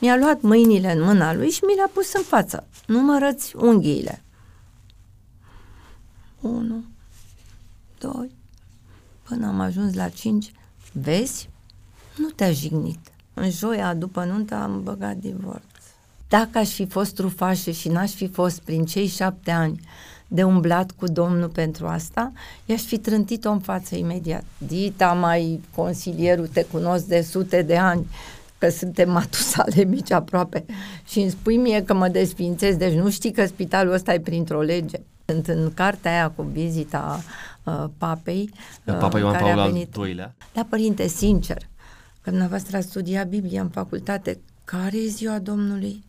mi-a luat mâinile în mâna lui și mi le-a pus în față. Numărăți unghiile. Unu, doi, până am ajuns la cinci. Vezi? Nu te-a jignit. În joia după nuntă am băgat divorț. Dacă aș fi fost trufașă și n-aș fi fost prin cei șapte ani de umblat cu Domnul pentru asta, i-aș fi trântit-o în față imediat. Dita, mai consilierul, te cunosc de sute de ani, că suntem matusale mici aproape și îmi spui mie că mă desfințez, deci nu știi că spitalul ăsta e printr-o lege. Sunt în cartea aia cu vizita uh, papei. Uh, Papa Ioan Paul al II-lea. Da, părinte, sincer, că dumneavoastră a studiat Biblia în facultate, care e ziua Domnului?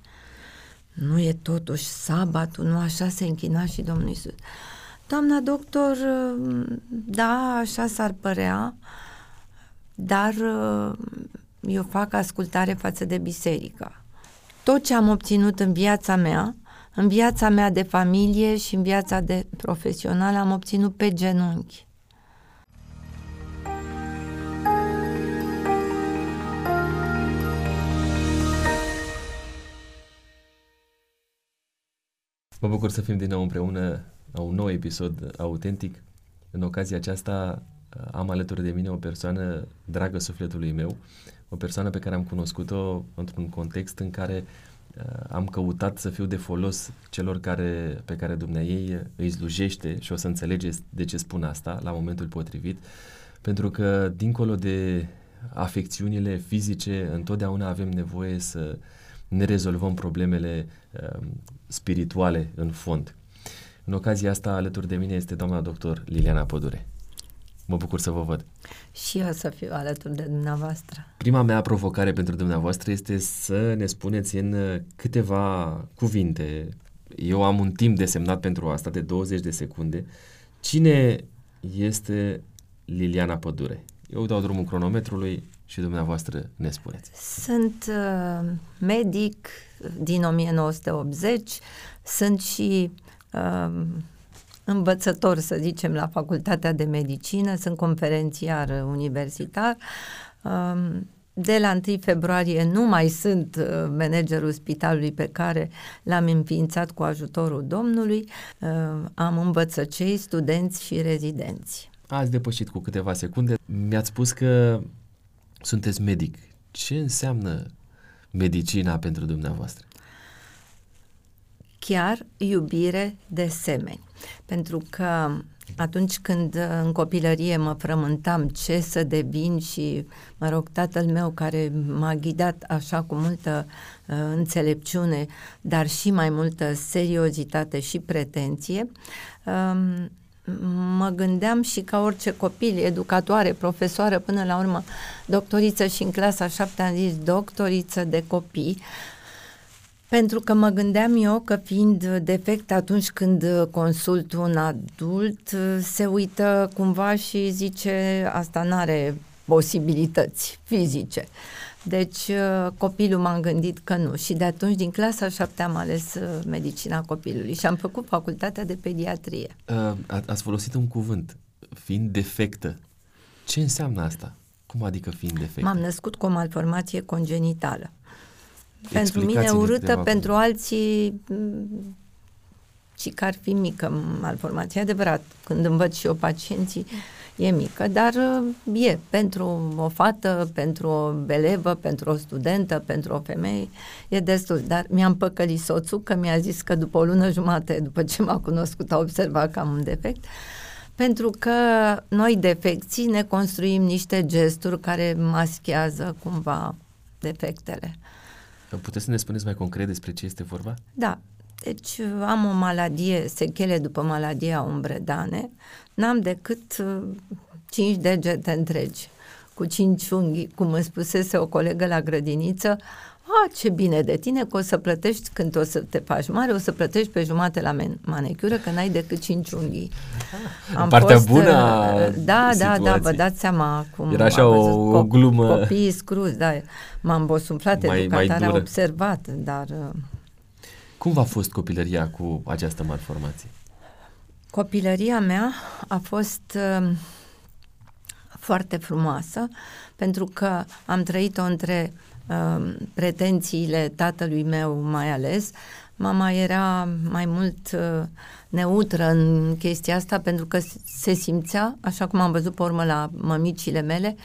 Nu e totuși sabatul, nu așa se închina și Domnul Iisus. Doamna doctor, da, așa s-ar părea, dar eu fac ascultare față de biserică. Tot ce am obținut în viața mea, în viața mea de familie și în viața de profesional, am obținut pe genunchi. Mă bucur să fim din nou împreună la un nou episod autentic. În ocazia aceasta uh, am alături de mine o persoană dragă sufletului meu, o persoană pe care am cunoscut-o într-un context în care uh, am căutat să fiu de folos celor care, pe care Dumnezeu îi slujește și o să înțelegeți de ce spun asta la momentul potrivit, pentru că dincolo de afecțiunile fizice, întotdeauna avem nevoie să ne rezolvăm problemele uh, spirituale în fond. În ocazia asta, alături de mine este doamna doctor Liliana Pădure. Mă bucur să vă văd. Și eu să fiu alături de dumneavoastră. Prima mea provocare pentru dumneavoastră este să ne spuneți în câteva cuvinte, eu am un timp desemnat pentru asta, de 20 de secunde, cine este Liliana Pădure? Eu dau drumul cronometrului și dumneavoastră ne spuneți. Sunt uh, medic din 1980, sunt și uh, învățător, să zicem, la Facultatea de Medicină, sunt conferențiar universitar. Uh, de la 1 februarie nu mai sunt uh, managerul spitalului pe care l-am înființat cu ajutorul Domnului. Uh, am învățăcei, studenți și rezidenți. Ați depășit cu câteva secunde. Mi-ați spus că sunteți medic. Ce înseamnă medicina pentru dumneavoastră? Chiar iubire de semeni. Pentru că atunci când în copilărie mă frământam ce să devin și, mă rog, tatăl meu care m-a ghidat așa cu multă uh, înțelepciune, dar și mai multă seriozitate și pretenție, um, mă gândeam și ca orice copil, educatoare, profesoară, până la urmă doctoriță și în clasa șapte am zis doctoriță de copii, pentru că mă gândeam eu că fiind defect atunci când consult un adult, se uită cumva și zice asta n-are posibilități fizice. Deci uh, copilul m-am gândit că nu și de atunci din clasa 7 am ales uh, medicina copilului și am făcut facultatea de pediatrie. Uh, ați folosit un cuvânt, fiind defectă. Ce înseamnă asta? Cum adică fiind defectă? M-am născut cu o malformație congenitală. Pentru mine urâtă, pentru alții mm, și că ar fi mică malformație. Adevărat, când învăț și eu pacienții, e mică, dar uh, e pentru o fată, pentru o elevă, pentru o studentă, pentru o femeie, e destul. Dar mi-am păcălit soțul că mi-a zis că după o lună jumate, după ce m-a cunoscut, a observat că am un defect, pentru că noi defecții ne construim niște gesturi care maschează cumva defectele. Puteți să ne spuneți mai concret despre ce este vorba? Da, deci am o maladie, sechele după maladia umbredane, n-am decât uh, cinci degete întregi, cu cinci unghi, cum îmi spusese o colegă la grădiniță, a, ce bine de tine că o să plătești când o să te faci mare, o să plătești pe jumate la manicură, că n-ai decât cinci unghi. Am Partea fost, bună uh, Da, da, da, vă dați seama cum Era așa o, o glumă. Copiii scruzi, da. M-am bosunflat, mai, educatarea mai observat, dar... Uh, cum v-a fost copilăria cu această malformație? Copilăria mea a fost uh, foarte frumoasă pentru că am trăit-o între uh, pretențiile tatălui meu mai ales. Mama era mai mult uh, neutră în chestia asta pentru că se simțea, așa cum am văzut pe urmă la mămicile mele,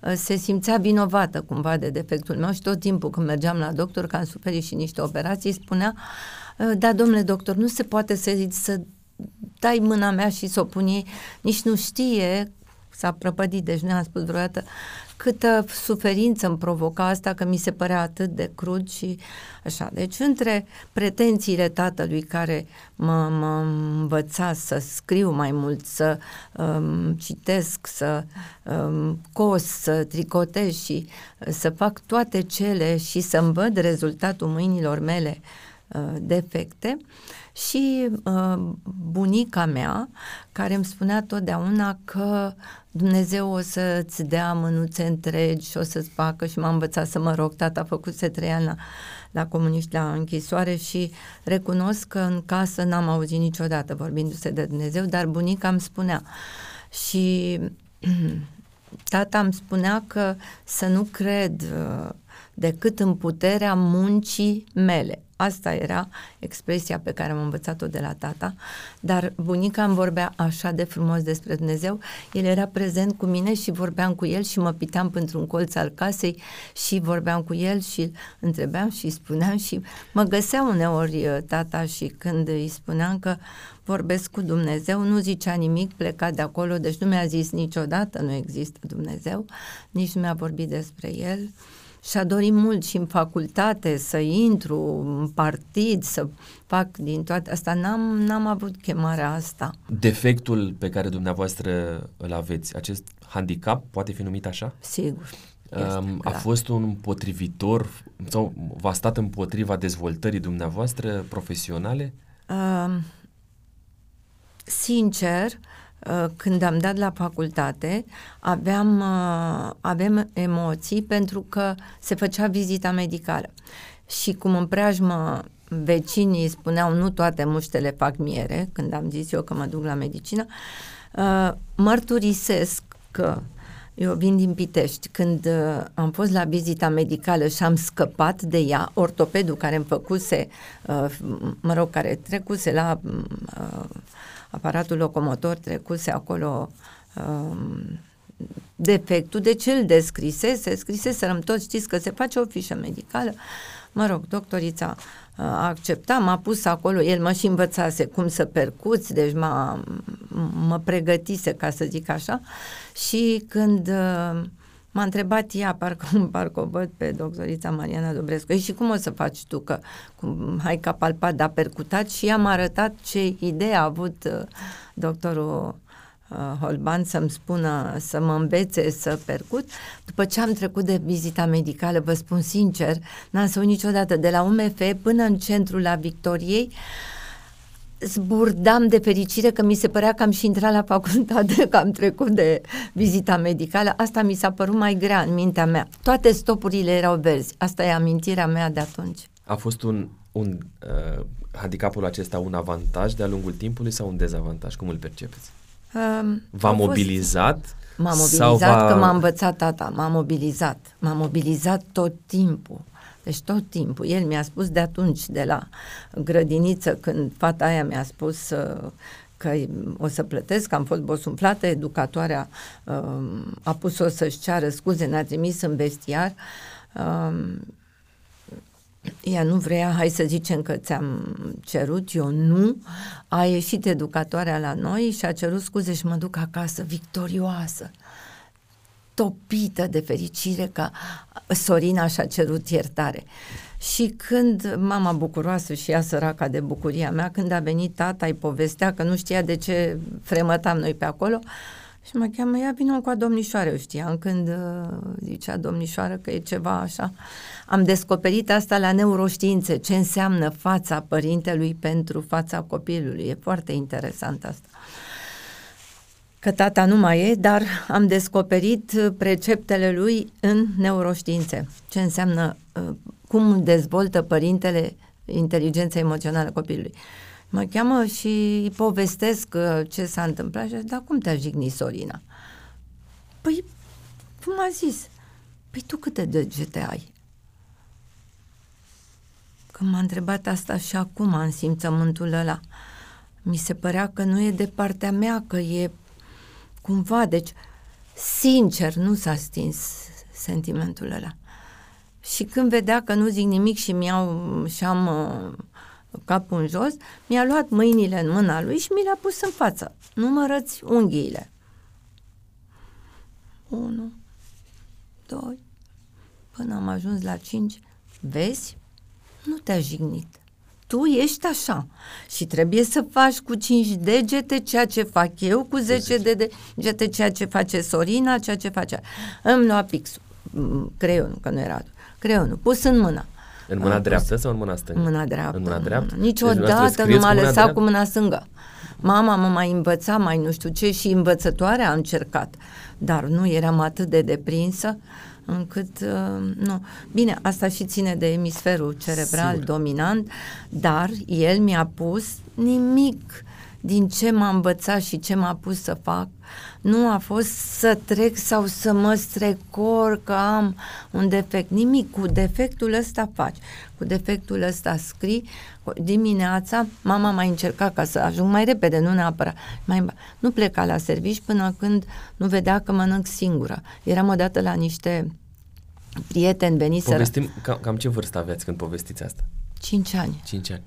uh, se simțea vinovată cumva de defectul meu și tot timpul când mergeam la doctor, că am suferit și niște operații, spunea, uh, da, domnule doctor, nu se poate să, să dai mâna mea și să o pun ei, nici nu știe, s-a prăpădit, deci nu am spus vreodată câtă suferință îmi provoca asta, că mi se părea atât de crud și așa. Deci între pretențiile tatălui care mă, mă învăța să scriu mai mult, să um, citesc, să um, cos, să tricotez și uh, să fac toate cele și să-mi văd rezultatul mâinilor mele uh, defecte, și uh, bunica mea, care îmi spunea totdeauna că Dumnezeu o să-ți dea mânuțe întregi și o să-ți facă și m-a învățat să mă rog. Tata a făcut trei ani la, la comuniști la închisoare și recunosc că în casă n-am auzit niciodată vorbindu-se de Dumnezeu, dar bunica îmi spunea și tata îmi spunea că să nu cred uh, decât în puterea muncii mele. Asta era expresia pe care am învățat-o de la tata, dar bunica îmi vorbea așa de frumos despre Dumnezeu, el era prezent cu mine și vorbeam cu el și mă piteam pentru un colț al casei și vorbeam cu el și îl întrebeam și îi spuneam și mă găsea uneori uh, tata și când îi spuneam că vorbesc cu Dumnezeu, nu zicea nimic, pleca de acolo, deci nu mi-a zis niciodată nu există Dumnezeu, nici nu mi-a vorbit despre el și-a dorit mult și în facultate să intru în partid, să fac din toate asta. N-am, n-am avut chemarea asta. Defectul pe care dumneavoastră îl aveți, acest handicap, poate fi numit așa? Sigur. Um, a fost un potrivitor sau v-a stat împotriva dezvoltării dumneavoastră profesionale? Um, sincer, uh, Uh, când am dat la facultate, aveam, uh, avem emoții pentru că se făcea vizita medicală. Și cum în preajmă vecinii spuneau nu toate muștele fac miere, când am zis eu că mă duc la medicină, uh, mărturisesc că eu vin din Pitești. Când uh, am fost la vizita medicală și am scăpat de ea, ortopedul care îmi făcuse, uh, mă rog, care trecuse la uh, aparatul locomotor trecuse acolo um, defectul, deci îl descrisese, scriseserăm toți, știți că se face o fișă medicală, mă rog, doctorița uh, a acceptat, m-a pus acolo, el mă și învățase cum să percuți, deci m-a, mă pregătise, ca să zic așa, și când uh, M-a întrebat ea, parcă, parcă o văd pe doctorița Mariana Dobrescu, și cum o să faci tu, că cum, hai ca palpat, dar percutat și i-am arătat ce idee a avut uh, doctorul uh, Holban să-mi spună, să mă învețe să percut. După ce am trecut de vizita medicală, vă spun sincer, n-am să niciodată, de la UMF până în centrul la Victoriei, uh, zburdam de fericire că mi se părea că am și intrat la facultate, că am trecut de vizita medicală. Asta mi s-a părut mai grea în mintea mea. Toate stopurile erau verzi. Asta e amintirea mea de atunci. A fost un, un uh, handicapul acesta un avantaj de-a lungul timpului sau un dezavantaj? Cum îl percepeți? Um, V-a mobilizat? Fost... M-a mobilizat că m-a învățat tata, m-a mobilizat. M-a mobilizat tot timpul. Deci tot timpul. El mi-a spus de atunci, de la grădiniță, când fata aia mi-a spus uh, că o să plătesc, am fost bosumflată, educatoarea uh, a pus-o să-și ceară scuze, ne-a trimis în vestiar. Uh, ea nu vrea, hai să zicem că ți-am cerut, eu nu. A ieșit educatoarea la noi și a cerut scuze și mă duc acasă victorioasă topită de fericire că Sorina și-a cerut iertare. Și când mama bucuroasă și ea săraca de bucuria mea, când a venit tata, îi povestea că nu știa de ce fremătam noi pe acolo, și mă cheamă, ia vină cu a domnișoară, eu știam când uh, zicea domnișoară că e ceva așa. Am descoperit asta la neuroștiințe, ce înseamnă fața părintelui pentru fața copilului. E foarte interesant asta că tata nu mai e, dar am descoperit uh, preceptele lui în neuroștiințe. Ce înseamnă, uh, cum dezvoltă părintele inteligența emoțională copilului. Mă cheamă și îi povestesc uh, ce s-a întâmplat și zic, dar cum te-a jignit Sorina? Păi, cum a zis? Păi tu câte degete ai? când m-a întrebat asta și acum în simțământul ăla, mi se părea că nu e de partea mea, că e cumva, deci sincer nu s-a stins sentimentul ăla. Și când vedea că nu zic nimic și mi-au, și-am uh, capul în jos, mi-a luat mâinile în mâna lui și mi le-a pus în față. Numărăți unghiile. Unu, doi, până am ajuns la cinci. Vezi? Nu te-a jignit. Tu ești așa și trebuie să faci cu cinci degete ceea ce fac eu, cu zece de degete ceea ce face Sorina, ceea ce face... Îmi lua pixul, creionul, că nu era creionul, pus în mână. În mâna dreaptă sau în mâna stângă? În mâna dreaptă. În mâna dreaptă? Deci Niciodată nu m-a lăsat dreaptă? cu mâna stângă. Mama mă mai învăța mai nu știu ce și învățătoarea a încercat, dar nu eram atât de deprinsă încât, uh, nu. Bine, asta și ține de emisferul cerebral Sigur. dominant, dar el mi-a pus nimic din ce m-a învățat și ce m-a pus să fac, nu a fost să trec sau să mă strecor că am un defect. Nimic, cu defectul ăsta faci, cu defectul ăsta scrii. Dimineața mama mai încerca ca să ajung mai repede, nu neapărat. Mai, nu pleca la servici până când nu vedea că mănânc singură. Eram odată la niște prieteni veniseră. Povestim, cam, cam ce vârstă aveți când povestiți asta? Cinci ani. Cinci ani.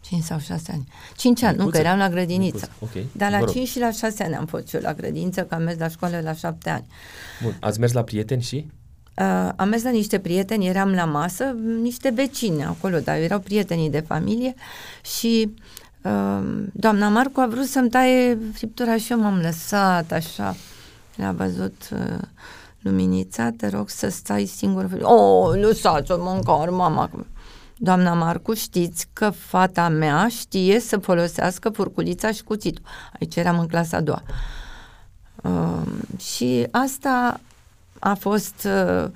5 sau 6 ani. 5 ani, Micuță. nu, că eram la grădiniță. Okay. Dar la 5 și la 6 ani am fost și eu la grădiniță, că am mers la școală la 7 ani. Bun. Ați mers la prieteni și? Uh, am mers la niște prieteni, eram la masă, niște vecini acolo, dar erau prietenii de familie și uh, doamna Marcu a vrut să-mi taie friptura și eu m-am lăsat așa. L-a văzut uh, luminița, te rog să stai singur. Oh, lăsați-o măcar, mama. Doamna Marcu, știți că fata mea știe să folosească furculița și cuțitul. Aici eram în clasa a doua. Uh, și asta a fost, uh,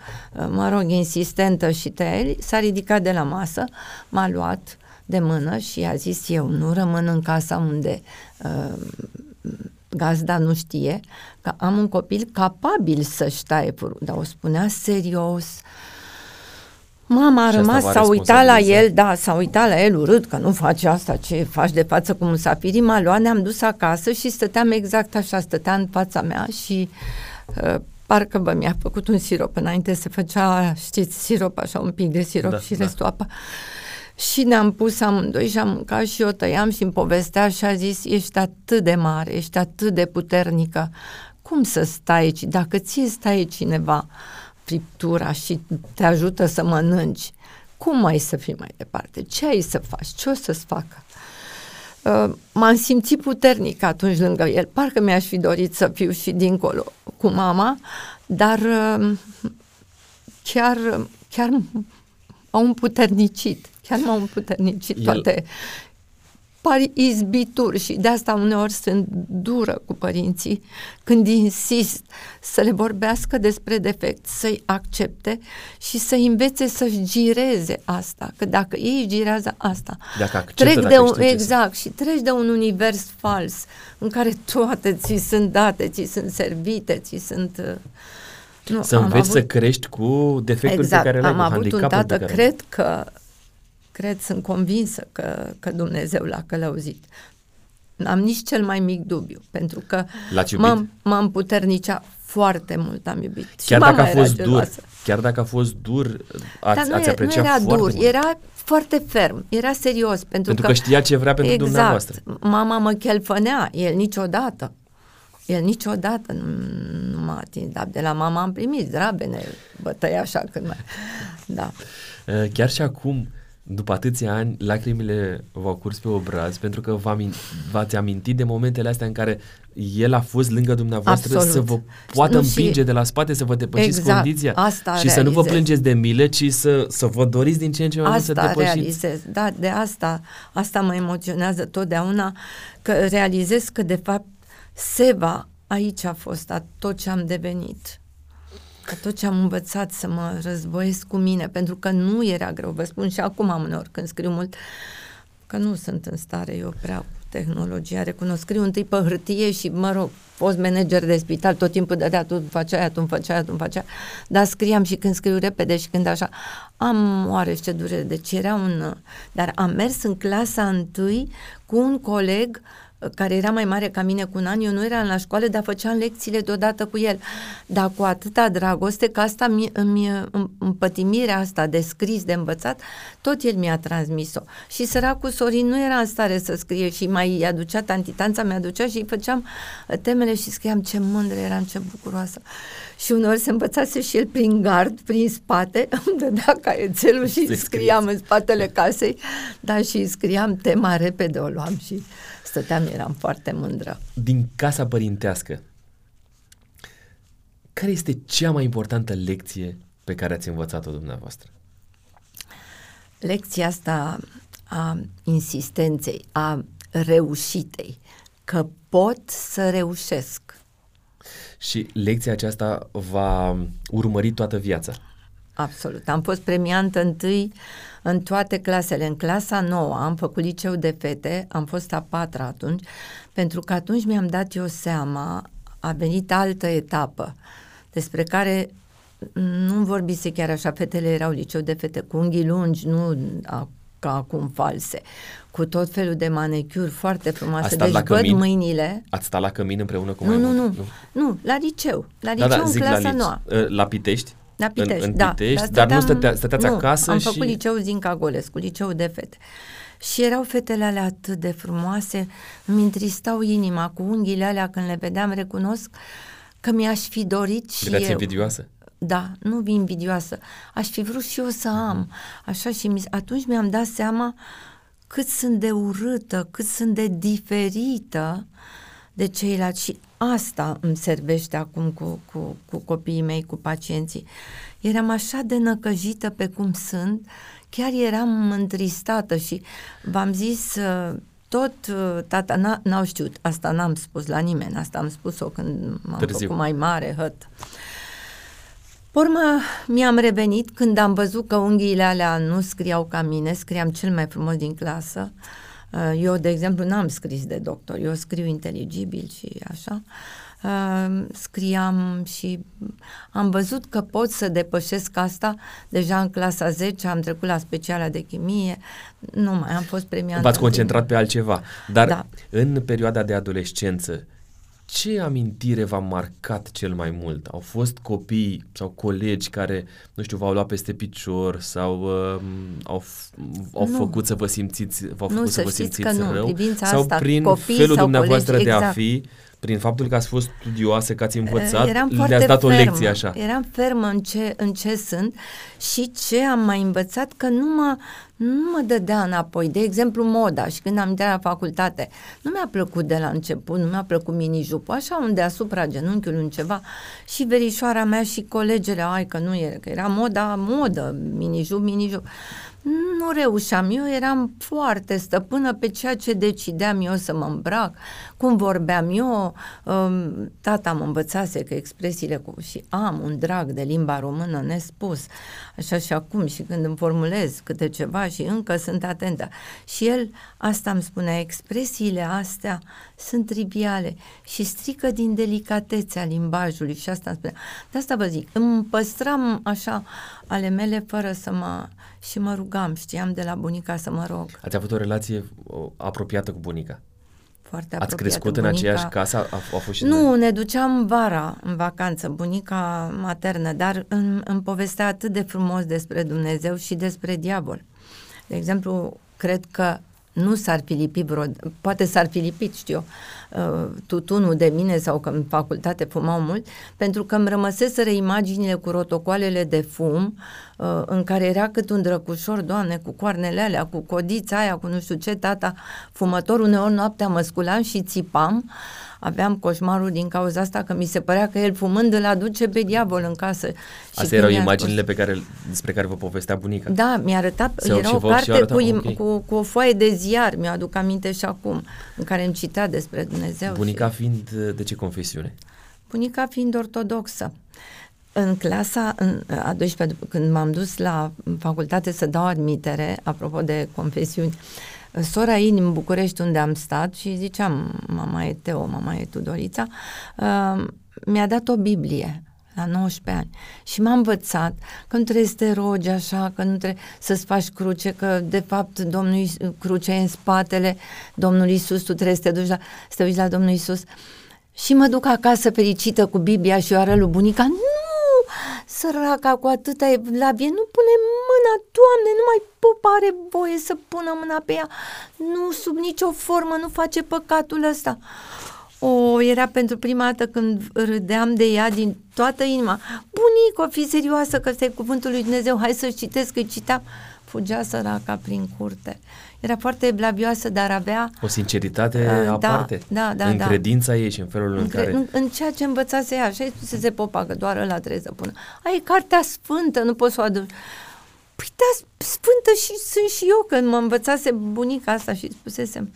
mă rog, insistentă și tel, s-a ridicat de la masă, m-a luat de mână și a zis eu nu rămân în casa unde uh, gazda nu știe că am un copil capabil să-și taie purul, dar o spunea serios, uh, Mama a rămas, s-a uitat la el, da, s-a uitat la el urât, că nu faci asta, ce faci de față cu musafirii, m-a luat, ne-am dus acasă și stăteam exact așa, stătea în fața mea și uh, parcă bă, mi-a făcut un sirop, înainte se făcea, știți, sirop, așa un pic de sirop da, și da. restul apă. Și ne-am pus amândoi și am mâncat și eu tăiam și îmi povestea și a zis, ești atât de mare, ești atât de puternică, cum să stai aici, dacă ție stai cineva, friptura și te ajută să mănânci, cum mai să fii mai departe? Ce ai să faci? Ce o să-ți facă? Uh, m-am simțit puternic atunci lângă el. Parcă mi-aș fi dorit să fiu și dincolo cu mama, dar uh, chiar, chiar m-au împuternicit. Chiar m-au împuternicit el, toate pari izbituri și de asta uneori sunt dură cu părinții când insist să le vorbească despre defect, să-i accepte și să învețe să-și gireze asta, că dacă ei girează asta, dacă acceptă, trec dacă de un, exact, și treci de un univers fals în care toate ți sunt date, ți sunt servite, ți sunt uh, nu, să înveți avut... să crești cu defectul exact, pe care l-ai, am avut un tată, cred că cred, sunt convinsă că, că Dumnezeu l-a călăuzit. Am nici cel mai mic dubiu, pentru că m-am, m-am puternicea foarte mult, am iubit. Chiar și dacă a fost dur, chiar dacă a fost dur, ați, Dar nu ați apreciat nu era foarte dur, mult. era foarte ferm, era serios. Pentru, pentru că, că știa ce vrea pentru exact, dumneavoastră. mama mă chelfănea, el niciodată. El niciodată nu, nu m-a atins, dar de la mama am primit drabene, bătăi așa când mai... Da. Eh, chiar și acum, după atâția ani, lacrimile v-au curs pe obraz pentru că v-ați amintit de momentele astea în care el a fost lângă dumneavoastră Absolut. să vă poată nu împinge și... de la spate, să vă depășiți exact, condiția asta și realizez. să nu vă plângeți de milă, ci să, să vă doriți din ce în ce mai asta mult să depășiți. realizez, da, de asta, asta mă emoționează totdeauna, că realizez că de fapt Seva aici a fost a tot ce am devenit că tot ce am învățat să mă războiesc cu mine, pentru că nu era greu, vă spun și acum am uneori când scriu mult, că nu sunt în stare eu prea tehnologia, recunosc. Scriu întâi pe hârtie și, mă rog, fost manager de spital, tot timpul dădea, tu faci aia, tu faci aia, tu faci aia, dar scriam și când scriu repede și când așa, am oarește durere, deci era un... Dar am mers în clasa întâi cu un coleg uh, care era mai mare ca mine cu un an, eu nu eram la școală, dar făceam lecțiile deodată cu el. Dar cu atâta dragoste că asta mi, îmi, împătimirea asta de scris, de învățat, tot el mi-a transmis-o. Și săracul Sorin nu era în stare să scrie și mai aducea tantitanța, mi-aducea și îi făceam uh, temele și scriam ce mândră eram, ce bucuroasă. Și uneori se învățase și el prin gard, prin spate, îmi dădea caietelul și scriam în spatele casei, dar și scriam tema repede, o luam și stăteam, eram foarte mândră. Din casa părintească, care este cea mai importantă lecție pe care ați învățat-o dumneavoastră? Lecția asta a insistenței, a reușitei, că pot să reușesc. Și lecția aceasta va urmări toată viața. Absolut. Am fost premiantă întâi în toate clasele. În clasa nouă am făcut liceu de fete, am fost a patra atunci, pentru că atunci mi-am dat eu seama, a venit altă etapă despre care nu vorbise chiar așa, fetele erau liceu de fete cu unghii lungi, nu a, ca acum false, cu tot felul de manicuri foarte frumoase. Deci la văd cămin? mâinile. Ați stat la cămin împreună cu nu, mai nu, mult? Nu, nu, nu, la liceu. La liceu da, da, în clasa la nouă. Ă, la Pitești? La Pitești, în, în da. Pitești, dar, stăteam, dar nu stătea, stăteați nu, acasă am și... făcut liceu Zinca Golescu, liceu de fete. Și erau fetele alea atât de frumoase, îmi întristau inima cu unghiile alea când le vedeam, recunosc că mi-aș fi dorit și Erați eu. invidioasă? Da, nu vin invidioasă. Aș fi vrut și eu să am. Așa și mi- atunci mi-am dat seama cât sunt de urâtă, cât sunt de diferită de ceilalți și asta îmi servește acum cu, cu, cu copiii mei, cu pacienții. Eram așa de năcăjită pe cum sunt, chiar eram întristată și v-am zis uh, tot uh, tata, n-au știut, asta n-am spus la nimeni, asta am spus-o când m-am Târziu. făcut mai mare, hăt. Urmă, mi-am revenit când am văzut că unghiile alea nu scriau ca mine, scriam cel mai frumos din clasă. Uh, eu, de exemplu, n-am scris de doctor, eu scriu inteligibil și așa. Uh, scriam și am văzut că pot să depășesc asta. Deja în clasa 10 am trecut la speciala de chimie, nu mai am fost premiat. V-ați concentrat pe altceva, dar da. în perioada de adolescență, ce amintire v-a marcat cel mai mult? Au fost copii sau colegi care, nu știu, v-au luat peste picior sau uh, au, au nu. făcut să vă simțiți, v-au făcut nu, să, să vă simțiți că rău? Nu, sau asta, prin copii felul sau dumneavoastră colegi, de a exact. fi, prin faptul că ați fost studioasă, că ați învățat, Eram le-ați dat fermă. o lecție așa. Eram fermă în ce, în ce sunt și ce am mai învățat că nu mă, nu mă dădea înapoi. De exemplu, moda și când am intrat la facultate, nu mi-a plăcut de la început, nu mi-a plăcut mini-jupul, așa unde asupra genunchiului în ceva și verișoara mea și colegele, ai că nu e, că era moda, modă, mini-jup, mini-jup nu reușeam. Eu eram foarte stăpână pe ceea ce decideam eu să mă îmbrac, cum vorbeam eu. Um, tata mă învățase că expresiile cu... și am un drag de limba română nespus. Așa și acum și când îmi formulez câte ceva și încă sunt atentă. Și el asta îmi spunea, expresiile astea sunt triviale și strică din delicatețea limbajului și asta îmi spunea. De asta vă zic, îmi păstram așa ale mele fără să mă și mă rugam, știam de la bunica să mă rog. Ați avut o relație apropiată cu bunica? Foarte Ați crescut bunica... în aceeași casă? A, a fost și nu, de... ne duceam vara în vacanță, bunica maternă, dar îmi, îmi povestea atât de frumos despre Dumnezeu și despre diavol. De exemplu, cred că nu s-ar fi lipit vreo, poate s-ar fi lipit, știu uh, tutunul de mine sau că în facultate fumau mult, pentru că îmi rămăseseră imaginile cu rotocoalele de fum, uh, în care era cât un drăcușor, doamne, cu coarnele alea, cu codița aia, cu nu știu ce, tata fumător, uneori noaptea mă sculam și țipam, aveam coșmarul din cauza asta că mi se părea că el fumând îl aduce pe diavol în casă. Astea erau imaginile spus, pe care, despre care vă povestea bunica? Da, mi-a arătat, Sau era o carte arătat, cu, okay. cu, cu o foaie de ziar, mi-o aduc aminte și acum, în care îmi citea despre Dumnezeu. Bunica și... fiind de ce confesiune? Bunica fiind ortodoxă. În clasa în, a 12 când m-am dus la facultate să dau admitere, apropo de confesiuni, sora ei din București unde am stat și ziceam, mama e Teo, mama e Tudorița, uh, mi-a dat o Biblie la 19 ani. Și m-a învățat că nu trebuie să te rogi așa, că nu trebuie să-ți faci cruce, că de fapt Domnul cruce în spatele Domnului Isus, tu trebuie să te duci la, să te uiți la Domnul Isus. Și mă duc acasă fericită cu Biblia și o arăt lui bunica, nu, săraca cu atâta evlavie, nu pune mâna, Doamne, nu mai popa are voie să pună mâna pe ea, nu, sub nicio formă, nu face păcatul ăsta. O, era pentru prima dată când râdeam de ea din toată inima. Bunico, fi serioasă că este cuvântul lui Dumnezeu, hai să citesc, că citam. Fugea săraca prin curte. Era foarte blavioasă, dar avea... O sinceritate uh, aparte. Da, da, în da. credința ei și în felul în, în care... În, în ceea ce învățase ea. Așa spusese popa, că doar ăla trebuie să pună. Ai cartea sfântă, nu poți să o aduci. Păi da, sfântă și sunt și eu, când mă învățase bunica asta și spusesem...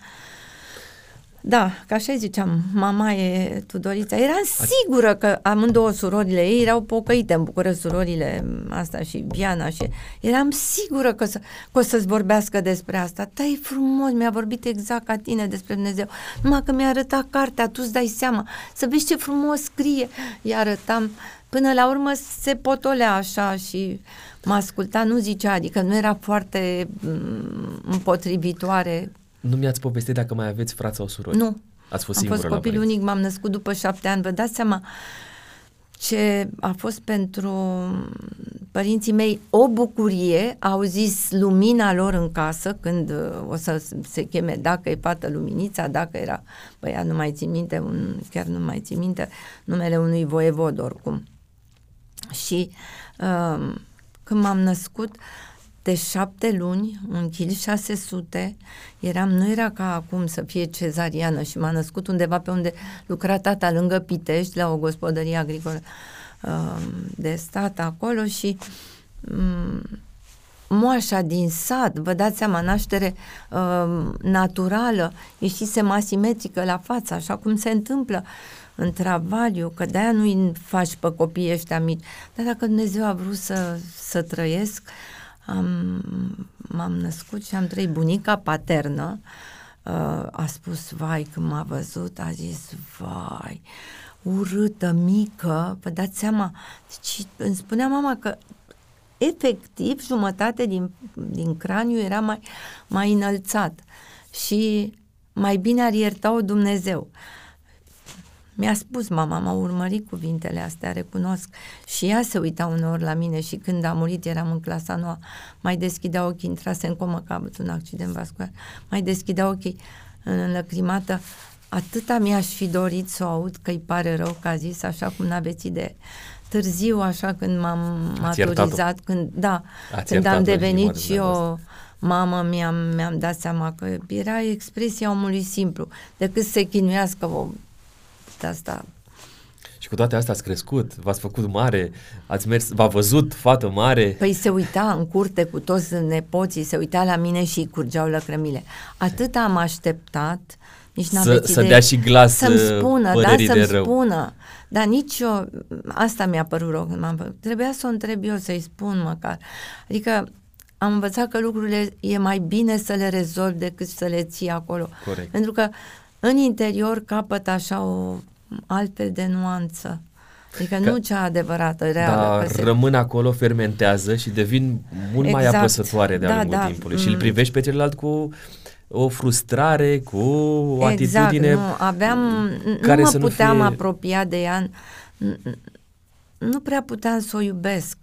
Da, ca așa ziceam, mama e Tudorița. Eram sigură că amândouă surorile ei erau pocăite în București, surorile asta și Viana și eram sigură că, să, că o să-ți vorbească despre asta. Da, e frumos, mi-a vorbit exact ca tine despre Dumnezeu. Numai că mi-a arătat cartea, tu îți dai seama, să vezi ce frumos scrie. i arătam, până la urmă se potolea așa și mă asculta, nu zicea, adică nu era foarte m- împotrivitoare nu mi-ați povestit dacă mai aveți frați sau surori. Nu. Ați fost Am singură fost copil unic, m-am născut după șapte ani. Vă dați seama ce a fost pentru părinții mei o bucurie, au zis lumina lor în casă când uh, o să se cheme dacă e fată luminița, dacă era băiat, nu mai țin minte, un, chiar nu mai țin minte numele unui voievod oricum. Și uh, când m-am născut, uh, de șapte luni, un kil 600, eram, nu era ca acum să fie cezariană și m-a născut undeva pe unde lucra tata lângă Pitești, la o gospodărie agricolă uh, de stat acolo și um, moașa din sat, vă dați seama, naștere uh, naturală, ieșisem asimetrică la față, așa cum se întâmplă în travaliu, că de-aia nu-i faci pe copiii ăștia mici. Dar dacă Dumnezeu a vrut să, să trăiesc, uh, am, m-am născut și am trăit. Bunica paternă uh, a spus, vai, când m-a văzut, a zis, vai, urâtă, mică, vă dați seama, deci îmi spunea mama că efectiv jumătate din, din craniu era mai, mai înălțat și mai bine ar ierta-o Dumnezeu. Mi-a spus mama, m-a urmărit cuvintele astea, recunosc. Și ea se uita uneori la mine și când a murit, eram în clasa noua, mai deschidea ochii, intrase în comă că a avut un accident vascular, mai deschidea ochii înlăcrimată. Atâta mi-aș fi dorit să o aud că îi pare rău că a zis așa cum n-aveți idee. Târziu, așa când m-am maturizat, când, da, Ați când am devenit și eu mamă, mi-am, mi-am dat seama că era expresia omului simplu, decât să se chinuiască o de asta. Și cu toate astea ați crescut, v-ați făcut mare, ați mers, v-a văzut fată mare. Păi se uita în curte cu toți nepoții, se uita la mine și îi curgeau lăcrămile. Atât am așteptat, nici să, să dea și glas Să-mi spună, da, să-mi rău. spună. Dar nici eu, asta mi-a părut rău când m-am făcut. Trebuia să o întreb eu, să-i spun măcar. Adică am învățat că lucrurile e mai bine să le rezolvi decât să le ții acolo. Corect. Pentru că în interior capăt așa o altfel de nuanță. Adică că, nu cea adevărată, reală. Dar se... rămân acolo, fermentează și devin mult exact. mai apăsătoare de-a da, lungul da. timpului mm. și îl mm. privești pe celălalt cu o frustrare, cu o exact, atitudine nu, aveam, care nu mă puteam nu fie... apropia de ea, nu prea puteam să o iubesc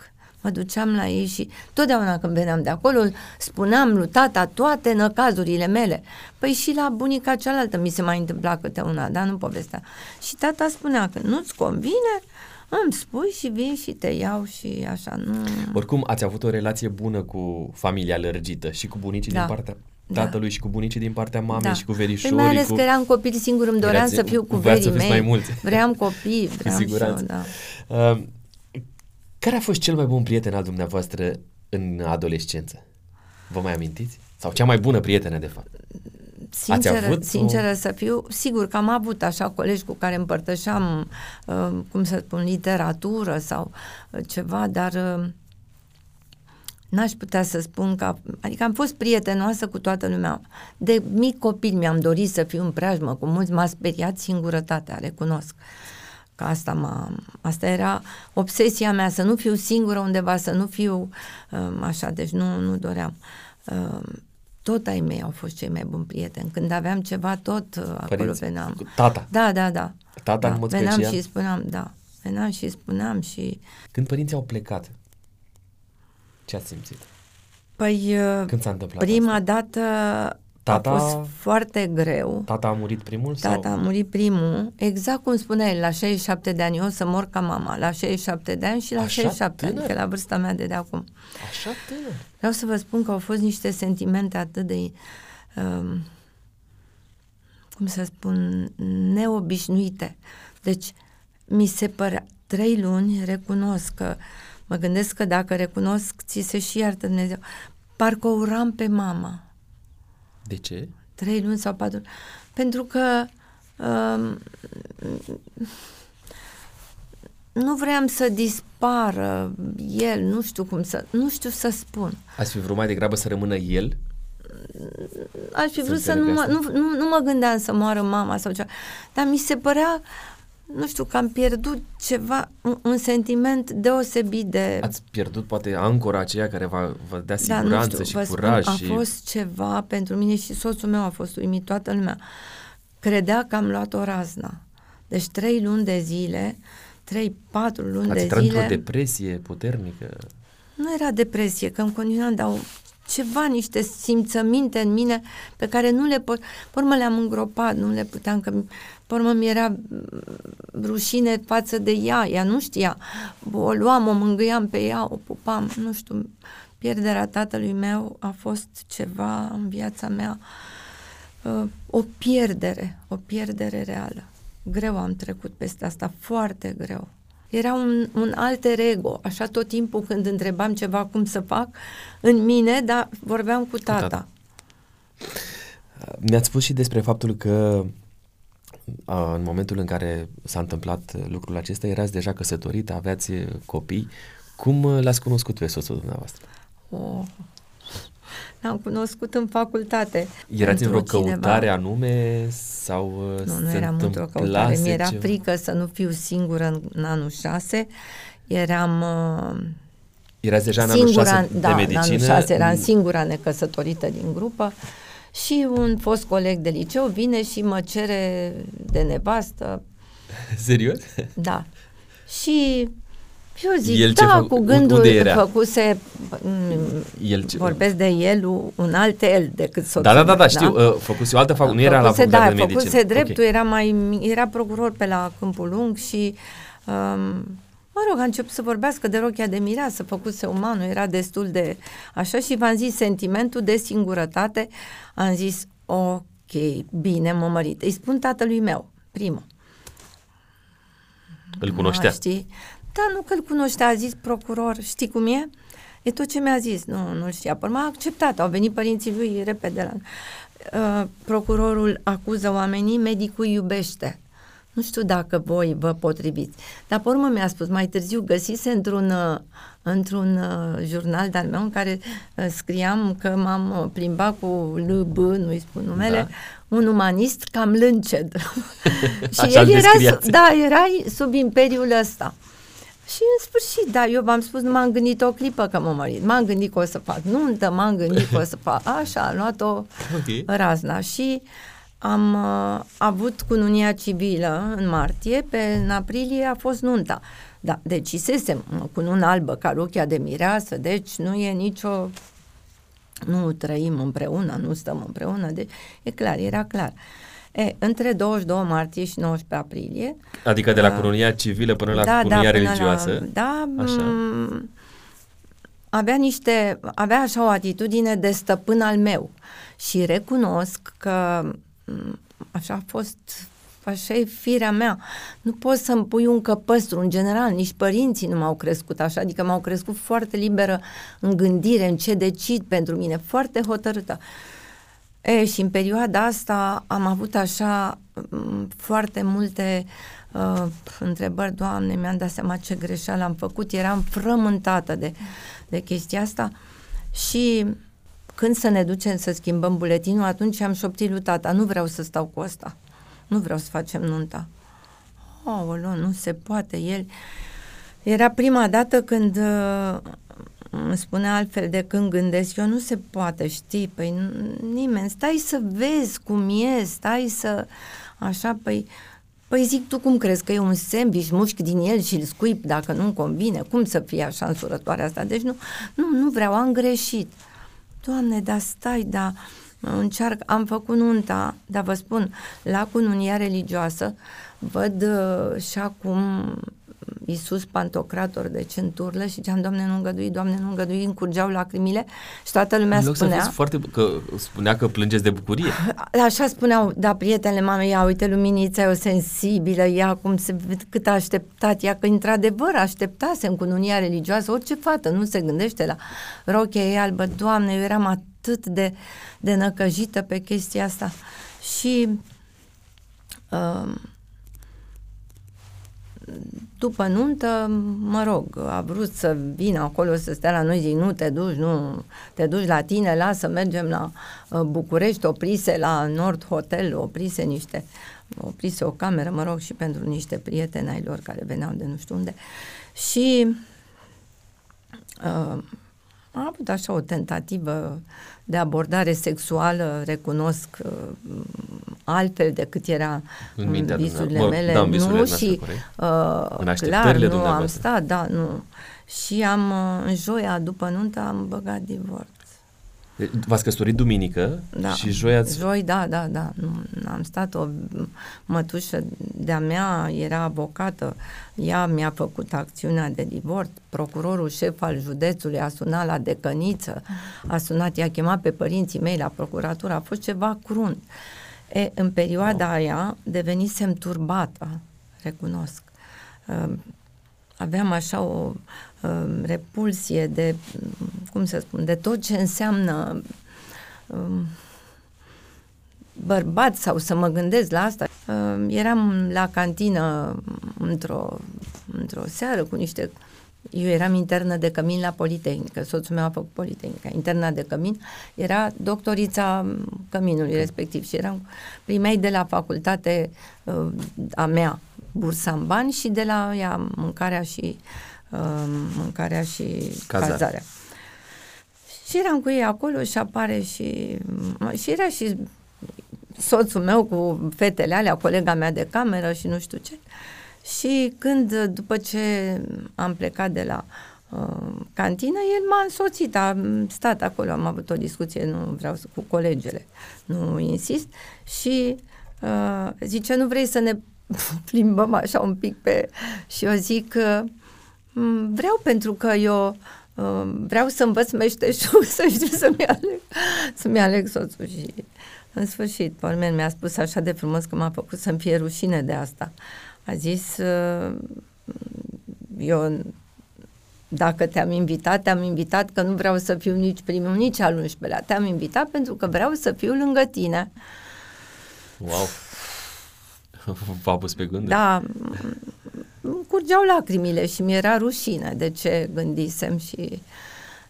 mă duceam la ei și totdeauna când veneam de acolo spuneam lui tata toate năcazurile mele. Păi și la bunica cealaltă mi se mai întâmpla câte una, dar nu povestea. Și tata spunea că nu-ți convine, îmi spui și vin și te iau și așa. Nu... Oricum, ați avut o relație bună cu familia lărgită și cu bunicii da. din partea da. tatălui da. și cu bunicii din partea mamei da. și cu verișorii. Păi mai ales cu... că eram copil singur, îmi doream Erați, să fiu cu verii mei. mai mulți. Vreau copii, vreau și eu, da. Uh, care a fost cel mai bun prieten al dumneavoastră în adolescență? Vă mai amintiți? Sau cea mai bună prietenă, de fapt? Sinceră, avut sinceră o... să fiu, sigur că am avut așa colegi cu care împărtășeam, uh, cum să spun, literatură sau uh, ceva, dar uh, N-aș putea să spun că, adică am fost prietenoasă cu toată lumea. De mic copil mi-am dorit să fiu în preajmă, cu mulți m-a speriat singurătatea, recunosc. Că asta, m-a, asta era obsesia mea, să nu fiu singură undeva, să nu fiu um, așa, deci nu, nu doream. Um, tot ai mei au fost cei mai buni prieteni. Când aveam ceva, tot uh, acolo Părinți, veneam. cu Tata. Da, da, da. Tata da. în mod Veneam special. și spuneam, da. Veneam și spuneam și... Când părinții au plecat, ce ați simțit? Păi, uh, Când s-a întâmplat prima asta? dată Tata- a fost foarte greu. Tata a murit primul? Tata sau? a murit primul, exact cum spunea el, la 67 de ani, eu o să mor ca mama, la 67 de ani și la Așa 67 ani, tânăr? că la vârsta mea de, de acum. Așa tânăr. Vreau să vă spun că au fost niște sentimente atât de, um, cum să spun, neobișnuite. Deci, mi se părea, trei luni, recunosc că, mă gândesc că dacă recunosc, ți se și iartă Dumnezeu. Parcă o uram pe mama. De ce? Trei luni sau patru. Pentru că um, nu vreau să dispară el, nu știu cum să, nu știu să spun. Ați fi vrut mai degrabă să rămână el? Aș fi Să vrut să nu înțeleg mă, asta. nu, nu, nu mă gândeam să moară mama sau ceva, dar mi se părea, nu știu, că am pierdut ceva, un, un sentiment deosebit de... Ați pierdut poate ancora aceea care va, vă dea Da, nu siguranță știu, și vă spun, curaj. a și... fost ceva pentru mine și soțul meu a fost uimit, toată lumea. Credea că am luat o razna. Deci trei luni de zile, trei, patru luni Ați de intrat într-o zile, depresie puternică. nu era depresie, că îmi continuam, dar o- ceva, niște simțăminte în mine pe care nu le pot, pe urmă le-am îngropat, nu le puteam, că pe urmă mi era mm, rușine față de ea, ea nu știa, o luam, o mângâiam pe ea, o pupam, nu știu, pierderea tatălui meu a fost ceva în viața mea, uh, o pierdere, o pierdere reală. Greu am trecut peste asta, foarte greu. Era un, un alter ego, așa tot timpul când întrebam ceva cum să fac în mine, dar vorbeam cu tata. tata. Mi-ați spus și despre faptul că a, în momentul în care s-a întâmplat lucrul acesta, erați deja căsătorit, aveați e, copii. Cum uh, l-ați cunoscut pe soțul dumneavoastră? Oh. L-am cunoscut în facultate. Erați în vreo Pentru cineva- căutare anume sau uh, Nu, nu se eram într-o căutare. întâmplase Mi-era ceva? frică să nu fiu singură în, în anul 6. Eram uh, Erați deja în anul singura, 6 da, de medicină? în anul 6 eram singura necăsătorită din grupă și un fost coleg de liceu vine și mă cere de nevastă, Serios? da. Și eu zic, El ce da, fă- cu unde gândul era? făcuse, mm, El ce... vorbesc de el, un alt el decât soțul Da, da, da, meu, da, știu. Uh, făcuse o altă facultate, nu era la Făcuse, facultatea da, de medicină. făcuse dreptul, Ok. era mai, era procuror pe la Câmpul Lung și um, mă rog, a început să vorbească de rochia de mireasă, făcuse umanul, era destul de așa și v-am zis sentimentul de singurătate, am zis ok, bine, mă mărit. Îi spun tatălui meu, primul. Îl cunoștea. Da, știi? Da, nu că îl cunoștea, a zis procuror, știi cum e? E tot ce mi-a zis, nu, nu știa. Până a acceptat, au venit părinții lui repede la... Uh, procurorul acuză oamenii, medicul îi iubește. Nu știu dacă voi vă potriviți. Dar pe urmă mi-a spus, mai târziu găsise într-un, uh, într-un uh, jurnal de-al meu în care uh, scriam că m-am uh, plimbat cu LB, nu-i spun numele, Da. un umanist cam lânced. și Așa el îl era, descriați. sub, da, era sub imperiul ăsta. Și în sfârșit, da, eu v-am spus, nu m-am gândit o clipă că mă mărit. M-am gândit că o să fac nuntă, m-am gândit că o să fac așa, am luat-o Ok. razna și am uh, avut cununia civilă în martie, pe în aprilie a fost nunta. Da, decisesem cu un albă ca rochia de mireasă, deci nu e nicio nu trăim împreună, nu stăm împreună, deci e clar, era clar. E, între 22 martie și 19 aprilie Adică de la Da. cununia civilă până la cununia până religioasă. La, da, Așa. m- avea niște, avea așa o atitudine de stăpân al meu și recunosc că m, așa a fost, așa e firea mea. Nu poți să-mi pui un căpăstru, în general, nici părinții nu m-au crescut așa, adică m-au crescut foarte liberă în gândire, în ce decid pentru mine, foarte hotărâtă. E, și în perioada asta am avut așa m, foarte multe uh, întrebări, Doamne, mi-am dat seama ce greșeală am făcut, eram frământată de, de chestia asta Și când să ne ducem să schimbăm buletinul, atunci am șoptit lui tata, nu vreau să stau cu asta. Nu vreau să facem nunta. Oh, nu se poate. El era prima dată când uh, îmi spune altfel de când gândesc eu, nu se poate, știi, păi nimeni, stai să vezi cum e, stai să, așa, păi, păi zic, tu cum crezi că e un sandwich, mușchi din el și îl scuip dacă nu-mi convine, cum să fie așa însurătoarea asta, deci nu, nu, nu vreau, am greșit. Doamne, dar stai, dar încearcă, am făcut nunta, dar vă spun, la cununia religioasă, văd uh, și acum Iisus pantocrator de centurlă și ziceam, Doamne, nu îngădui, Doamne, nu îngădui, încurgeau lacrimile și toată lumea în loc spunea... Să foarte, că spunea că plângeți de bucurie. Așa spuneau, da, prietenele mamei, ia uite, luminița e o sensibilă, ea cum se, cât a așteptat, ea că într-adevăr așteptase în cununia religioasă, orice fată nu se gândește la rochia ei albă, Doamne, eu eram atât de, de năcăjită pe chestia asta și... Uh, după nuntă, mă rog, a vrut să vină acolo să stea la noi, zic, nu te duci, nu, te duci la tine, lasă, mergem la uh, București, oprise la Nord Hotel, oprise niște, oprise o cameră, mă rog, și pentru niște prieteni ai lor care veneau de nu știu unde. Și uh, a avut așa o tentativă de abordare sexuală, recunosc uh, altfel decât era în, în visurile mă, mele, da, în visurile nu și uh, clar, nu am stat, da, nu. Și am, uh, în joia după nuntă, am băgat divorț. V-ați căsătorit duminică da. și joi ați... Joi, da, da, da. Nu, am stat o mătușă de-a mea, era avocată, ea mi-a făcut acțiunea de divorț, procurorul șef al județului a sunat la decăniță, a sunat, i-a chemat pe părinții mei la procuratură, a fost ceva crunt. E, în perioada wow. aia devenisem turbată, recunosc. Aveam așa o Um, repulsie de, cum să spun, de tot ce înseamnă um, bărbat sau să mă gândesc la asta. Um, eram la cantină într-o, într-o seară cu niște eu eram internă de cămin la Politehnică, soțul meu a făcut Politehnica. Interna de cămin era doctorița căminului okay. respectiv și eram primei de la facultate uh, a mea, bursa în bani și de la ea mâncarea și Um, mâncarea și Cazare. cazarea. Și eram cu ei acolo și apare și, și era și soțul meu cu fetele alea, colega mea de cameră și nu știu ce. Și când, după ce am plecat de la uh, cantină, el m-a însoțit, a stat acolo, am avut o discuție, nu vreau să, cu colegele, nu insist, și uh, zice, nu vrei să ne plimbăm așa un pic pe... Și eu zic, uh, Mm, vreau pentru că eu uh, vreau să învăț meșteșul, să știu să-mi aleg, să-mi aleg soțul și în sfârșit, Pormen mi-a spus așa de frumos că m-a făcut să-mi fie rușine de asta. A zis, uh, eu dacă te-am invitat, te-am invitat că nu vreau să fiu nici primul, nici al 11-lea. Te-am invitat pentru că vreau să fiu lângă tine. Wow! V-a pus pe gând? Da, curgeau lacrimile și mi-era rușine de ce gândisem și...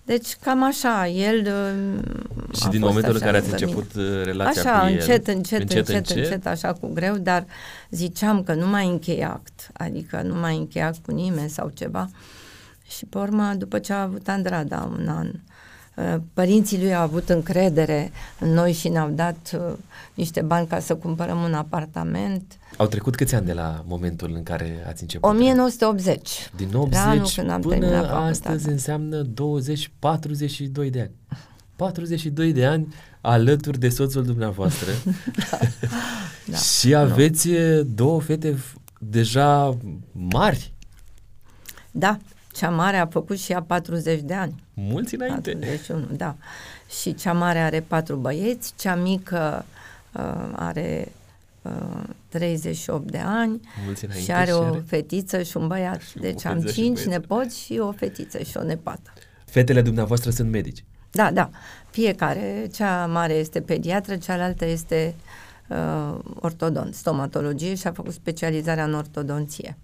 Deci cam așa, el uh, Și din momentul în care ați început mine. Uh, relația așa, cu el, încet, încet, încet, încet, încet, încet, așa cu greu, dar ziceam că nu mai închei act, adică nu mai închei act cu nimeni sau ceva. Și pe urmă, după ce a avut Andrada un an, uh, părinții lui au avut încredere în noi și ne-au dat niște bani ca să cumpărăm un apartament au trecut câți ani de la momentul în care ați început? 1980. Din 80 când am până astăzi înseamnă 20-42 de ani. 42 de ani alături de soțul dumneavoastră. da. da. și aveți no. două fete deja mari. Da, cea mare a făcut și ea 40 de ani. Mulți înainte. 41, da. Și cea mare are patru băieți, cea mică uh, are 38 de ani și are o are... fetiță și un băiat. Și deci am cinci nepoți și o fetiță și o nepată. Fetele dumneavoastră sunt medici? Da, da. Fiecare, cea mare este pediatră, cealaltă este uh, ortodont, stomatologie și a făcut specializarea în ortodonție.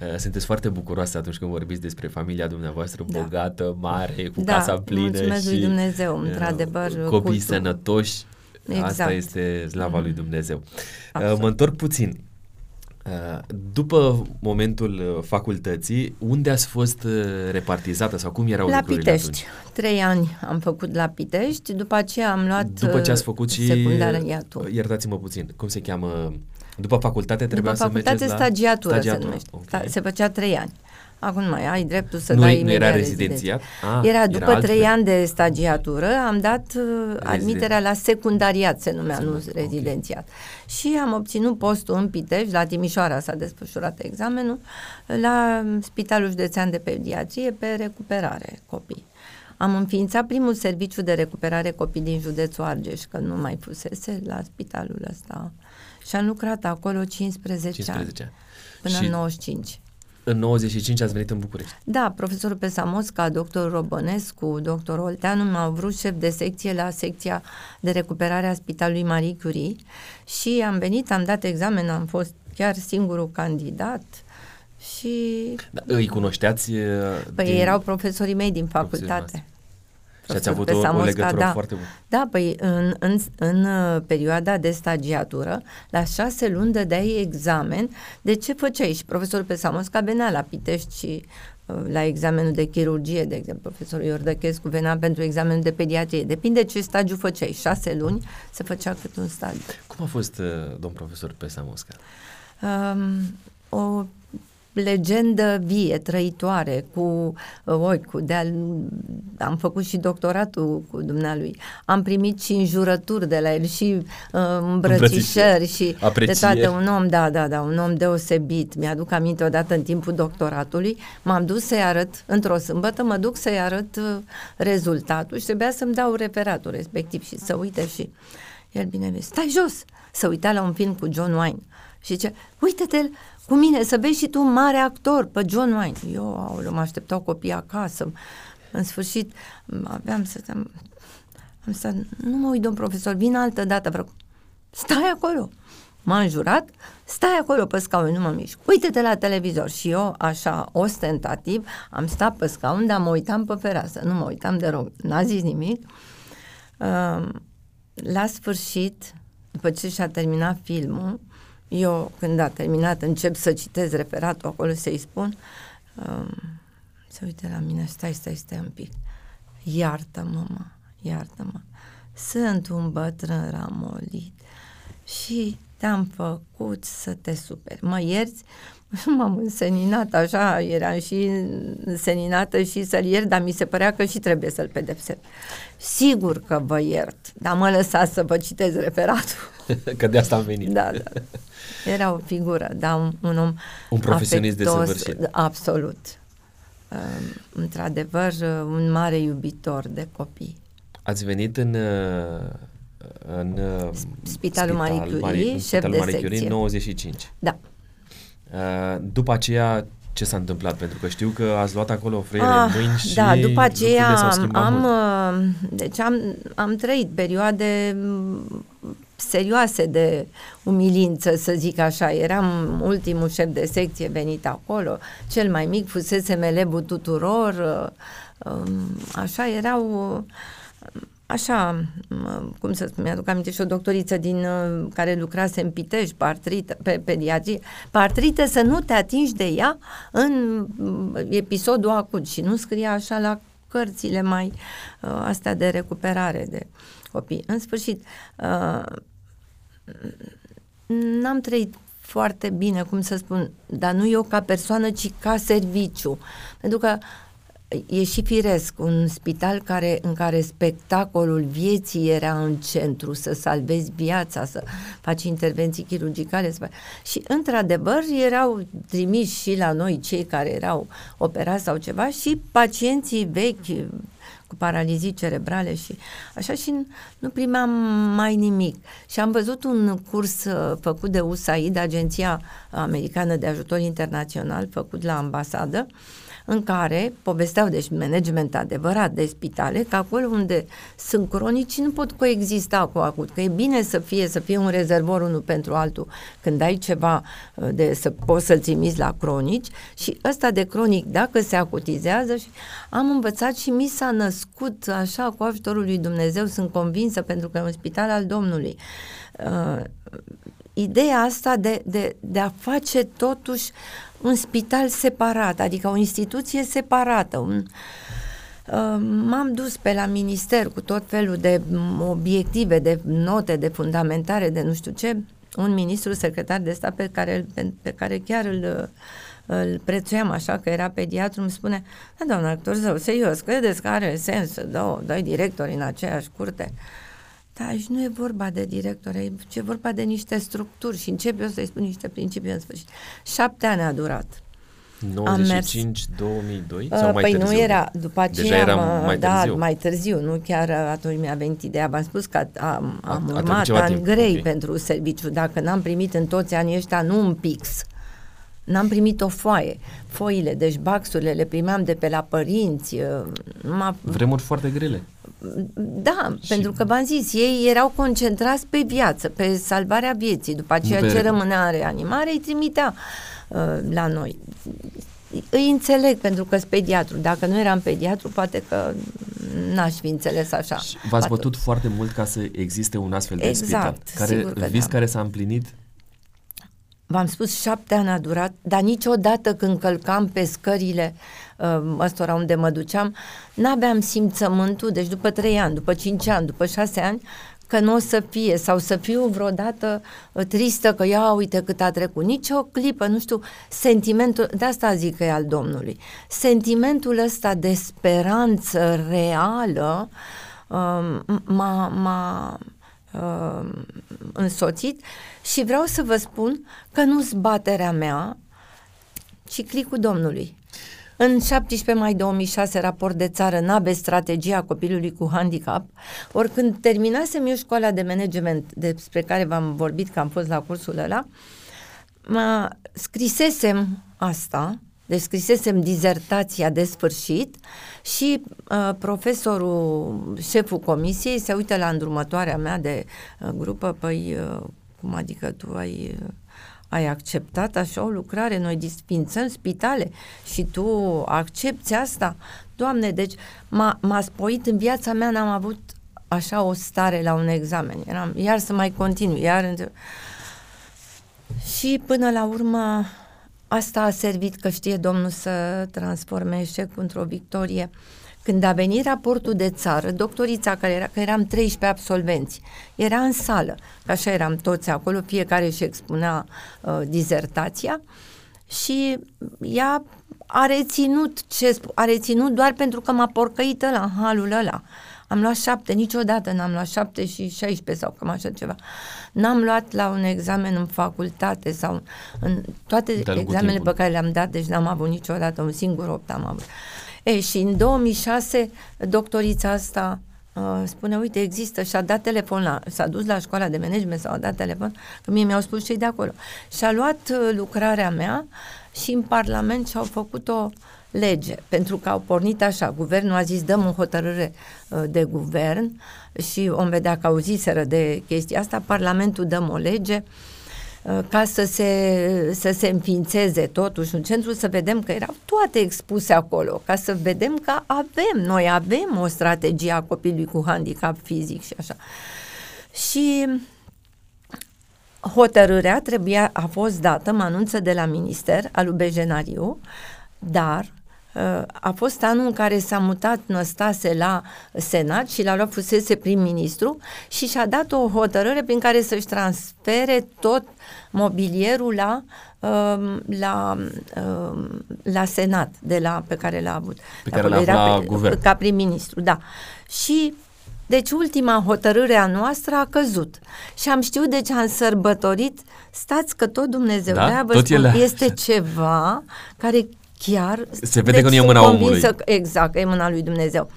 Uh, sunteți foarte bucuroasă atunci când vorbiți despre familia dumneavoastră Da. bogată, mare, cu Da, casa plină mulțumesc și lui Dumnezeu, uh, într-adevăr, copii cultul. sănătoși. Asta Exact. este slava lui Dumnezeu. Uh, Absolut. Mă întorc puțin. Uh, După momentul uh, facultății, unde ați fost uh, repartizată sau cum erau La lucrurile Pitești. atunci? Trei ani am făcut la Pitești, după aceea am luat După ce ați făcut și, secundariatul. iertați-mă puțin, cum se cheamă, după facultate trebuia După să facultate mergeți la stagiatură, stagiatură. se numește. Ok. Sta- Se făcea trei ani. Acum nu mai ai dreptul să Nu- dai nu imediat era rezidențiat. rezidențiat? Ah, era era după altfel. trei ani de stagiatură, am dat uh, admiterea la secundariat, se numea, Se nu numea, ok. rezidențiat. Și am obținut postul în Pitești, la Timișoara s-a desfășurat examenul, la Spitalul Județean de Pediatrie pe recuperare copii. Am înființat primul serviciu de recuperare copii din județul Argeș, că nu mai fusese la spitalul ăsta. Și am lucrat acolo 15, 15 ani, ani. până și în 95. În 95 ați venit în București. Da, profesorul Pesamosca, doctor Robănescu, doctor Olteanu m-au vrut șef de secție la secția de recuperare a Spitalului Marie Curie și am venit, am dat examen, am fost chiar singurul candidat și Da, îi cunoșteați? uh, păi din- erau profesorii mei din Profesorii facultate. Și ați Profesorul avut o, o Pesamosca, legătură da. foarte bună. Da, păi în, în, în uh, perioada de stagiatură, la șase luni dădeai examen, de ce făceai? Și profesorul Pesamosca venea la Pitești și uh, la examenul de chirurgie, de exemplu, profesorul Iordăchescu venea pentru examenul de pediatrie. Depinde ce stagiu făceai. Șase luni se făcea cât un stagiu. Cum a fost, uh, domn profesor Pesa Mosca? Um, o legendă vie, trăitoare, cu uh, ochi, cu de am făcut și doctoratul cu dumnealui. Am primit și înjurături de la el și uh, îmbrățișări și de Aprecieri. toate un om, da, da, da, un om deosebit. Mi-aduc aminte odată în timpul doctoratului, m-am dus să-i arăt, într-o sâmbătă mă duc să-i arăt uh, rezultatul și trebuia să-mi dau referatul respectiv și să uite și el bine, stai jos, să uita la un film cu John Wayne și zice, uite-te cu mine să vezi și tu un mare actor pe John Wayne. Eu, aoleu, mă așteptau copiii acasă. În sfârșit, aveam să... Am, am stat, nu mă uit, domn profesor, vin altă dată, vreau. Stai acolo. M-a înjurat, stai acolo pe scaun, nu mă mișc. Uite-te la televizor. Și eu, așa, ostentativ, am stat pe scaun, dar mă uitam pe fereastră. Nu mă uitam de rog. N-a zis nimic. Uh, la sfârșit, după ce și-a terminat filmul, eu, când a terminat, încep să citez referatul acolo, să-i spun, um, se uite la mine, stai, stai, stai un pic, iartă-mă, mă, iartă-mă, sunt un bătrân ramolit și te-am făcut să te superi. Mă ierți? M-am înseninat așa, eram și înseninată și să-l iert, dar mi se părea că și trebuie să-l pedepsesc. Sigur că vă iert, dar mă lăsați să vă citez referatul. că de asta am venit. Da, da. Era o figură, da, un, un om Un profesionist afectos, desăvârșit. Absolut. Um, într-adevăr, un mare iubitor de copii. Ați venit în, uh, în uh, Spitalul Marie Curie, în șef Spitalul de Marie Curie secție. în 95. Da. Uh, După aceea, ce s-a întâmplat? Pentru că știu că ați luat acolo frâiere Ah, în mâini și da, după lucrurile aceea s-au am, schimbat am, mult. uh, deci am, am trăit perioade mm, serioase de umilință, să zic așa. Eram ultimul șef de secție venit acolo, cel mai mic fusese elevul tuturor, uh, um, așa erau uh, așa, m- cum să spun, mi-aduc aminte și o doctoriță din uh, care lucrase în Pitești, pe, artrită, pe pediatrie, pe artrită să nu te atingi de ea în mm, episodul acut și nu scria așa la cărțile mai uh, astea de recuperare de copii. În sfârșit, uh, n-am trăit foarte bine, cum să spun, dar nu eu ca persoană, ci ca serviciu. Pentru că e și firesc un spital care, în care spectacolul vieții era în centru, să salvezi viața, să faci intervenții chirurgicale. Să faci... Și, într-adevăr, erau trimiși și la noi cei care erau operați sau ceva și pacienții vechi cu paralizii cerebrale și așa și nu primeam mai nimic. Și am văzut un curs uh, făcut de USAID, Agenția Americană de Ajutor Internațional, făcut la ambasadă, în care povesteau, deci management adevărat de spitale, că acolo unde sunt cronici nu pot coexista cu acut, că e bine să fie, să fie un rezervor unul pentru altul când ai ceva uh, de să poți să-l trimiți la cronici și ăsta de cronic dacă se acutizează și am învățat și mi s-a născut așa cu ajutorul lui Dumnezeu, sunt convinsă pentru că e un spital al Domnului. Uh, ideea asta de, de, de a face totuși un spital separat, adică o instituție separată, un, uh, M-am dus pe la minister cu tot felul de obiective, de note, de fundamentare, de nu știu ce, un ministru secretar de stat pe care, pe, pe care chiar îl, îl prețuiam așa că era pediatru, îmi spune, da, doamna actor, zău, serios, credeți că are sens să dau doi directori în aceeași curte? Da, aici nu e vorba de director, e vorba de niște structuri și încep eu să-i spun niște principii în sfârșit. Șapte ani a durat. 95, 2002 sau uh, mai păi târziu? nu era, după aceea Deja era am, mai da, târziu. mai târziu, nu chiar atunci mi-a venit ideea, v-am spus că am, am A- urmat ceva ani timp, grei ok. pentru serviciu, dacă n-am primit în toți anii ăștia, nu un pix, N-am primit o foaie. Foile, deci baxurile le primeam de pe la părinți. uh, M-a, Vremuri foarte grele. da, Și- pentru că v-am zis, ei erau concentrați pe viață, pe salvarea vieții. După aceea Nu pe- ce rămânea în reanimare îi trimitea uh, la noi. Îi înțeleg pentru că sunt pediatru. Dacă nu eram pediatru, poate că n-aș fi înțeles așa. Și v-ați Atunci. bătut foarte mult ca să existe un astfel de Exact, spital. Care, sigur că vis da. care s-a împlinit V-am spus, șapte ani a durat, dar niciodată când călcam pe scările uh, ăstora unde mă duceam, n-aveam simțământul, deci după trei ani, după cinci ani, după șase ani, că nu o să fie sau să fiu vreodată uh, tristă că ia uite cât a trecut. Nici o clipă, nu știu, sentimentul, de asta zic că e al Domnului, sentimentul ăsta de speranță reală uh, m-a, m-a uh, însoțit și vreau să vă spun că nu zbaterea mea, ci clicul Domnului. În 17 mai 2006, raport de țară, NABE, strategia copilului cu handicap, ori când terminasem eu școala de management despre care v-am vorbit că am fost la cursul ăla, mă scrisesem asta, deci scrisesem dizertația de sfârșit și uh, profesorul, șeful comisiei, se uită la îndrumătoarea mea de uh, grupă, păi, uh, cum adică tu ai, uh, ai acceptat așa o lucrare, noi disfințăm spitale și tu accepti asta? Doamne, deci m-a, m-a spoit în viața mea, n-am avut așa o stare la un examen. Eram, iar să mai continui, iar... între- Și până la urmă asta a servit că știe Domnul să transforme eșecul într-o victorie. Când a venit raportul de țară, doctorița, care era, că eram 13 absolvenți, era în sală, că așa eram toți acolo, fiecare își expunea uh, dizertația și ea a reținut, ce sp- a reținut doar pentru că m-a porcăit la în halul ăla. Am luat șapte, niciodată n-am luat șapte și 16 sau cam așa ceva. N-am luat la un examen în facultate sau în toate De-a lungul examenele timpului. pe care le-am dat, deci n-am avut niciodată, un singur opt am avut. E, și în 2006, doctorița asta uh, spune, uite, există și a dat telefon la, s-a dus la școala de management sau a dat telefon, că mie mi-au spus cei de acolo. Și a luat uh, lucrarea mea și în Parlament și-au făcut o lege, pentru că au pornit așa, guvernul a zis dăm o hotărâre uh, de guvern. Și om vedea că auziseră de chestia asta, Parlamentul dăm o lege uh, ca să se, să se înființeze totuși un centru, să vedem că erau toate expuse acolo, ca să vedem că avem, noi avem o strategie a copilului cu handicap fizic și așa. Și hotărârea trebuia, a fost dată, mă anunță de la minister, al lui Bejenariu, dar uh, a fost anul în care s-a mutat Năstase la Senat și l-a luat fusese prim-ministru și și-a dat o hotărâre prin care să-și transfere tot mobilierul la, um, la, um, la Senat, de la, pe care l-a avut. Pe care Acolo l-a era avut la guvern. Ca prim-ministru, da. Și deci ultima hotărâre a noastră a căzut. Și am știut, deci am sărbătorit, stați că tot Dumnezeu, Da? de-aia vă Tot spun, ele- este ceva care chiar... Se vede că nu e sunt mâna convinsă omului. Că, exact, că e mâna lui Dumnezeu.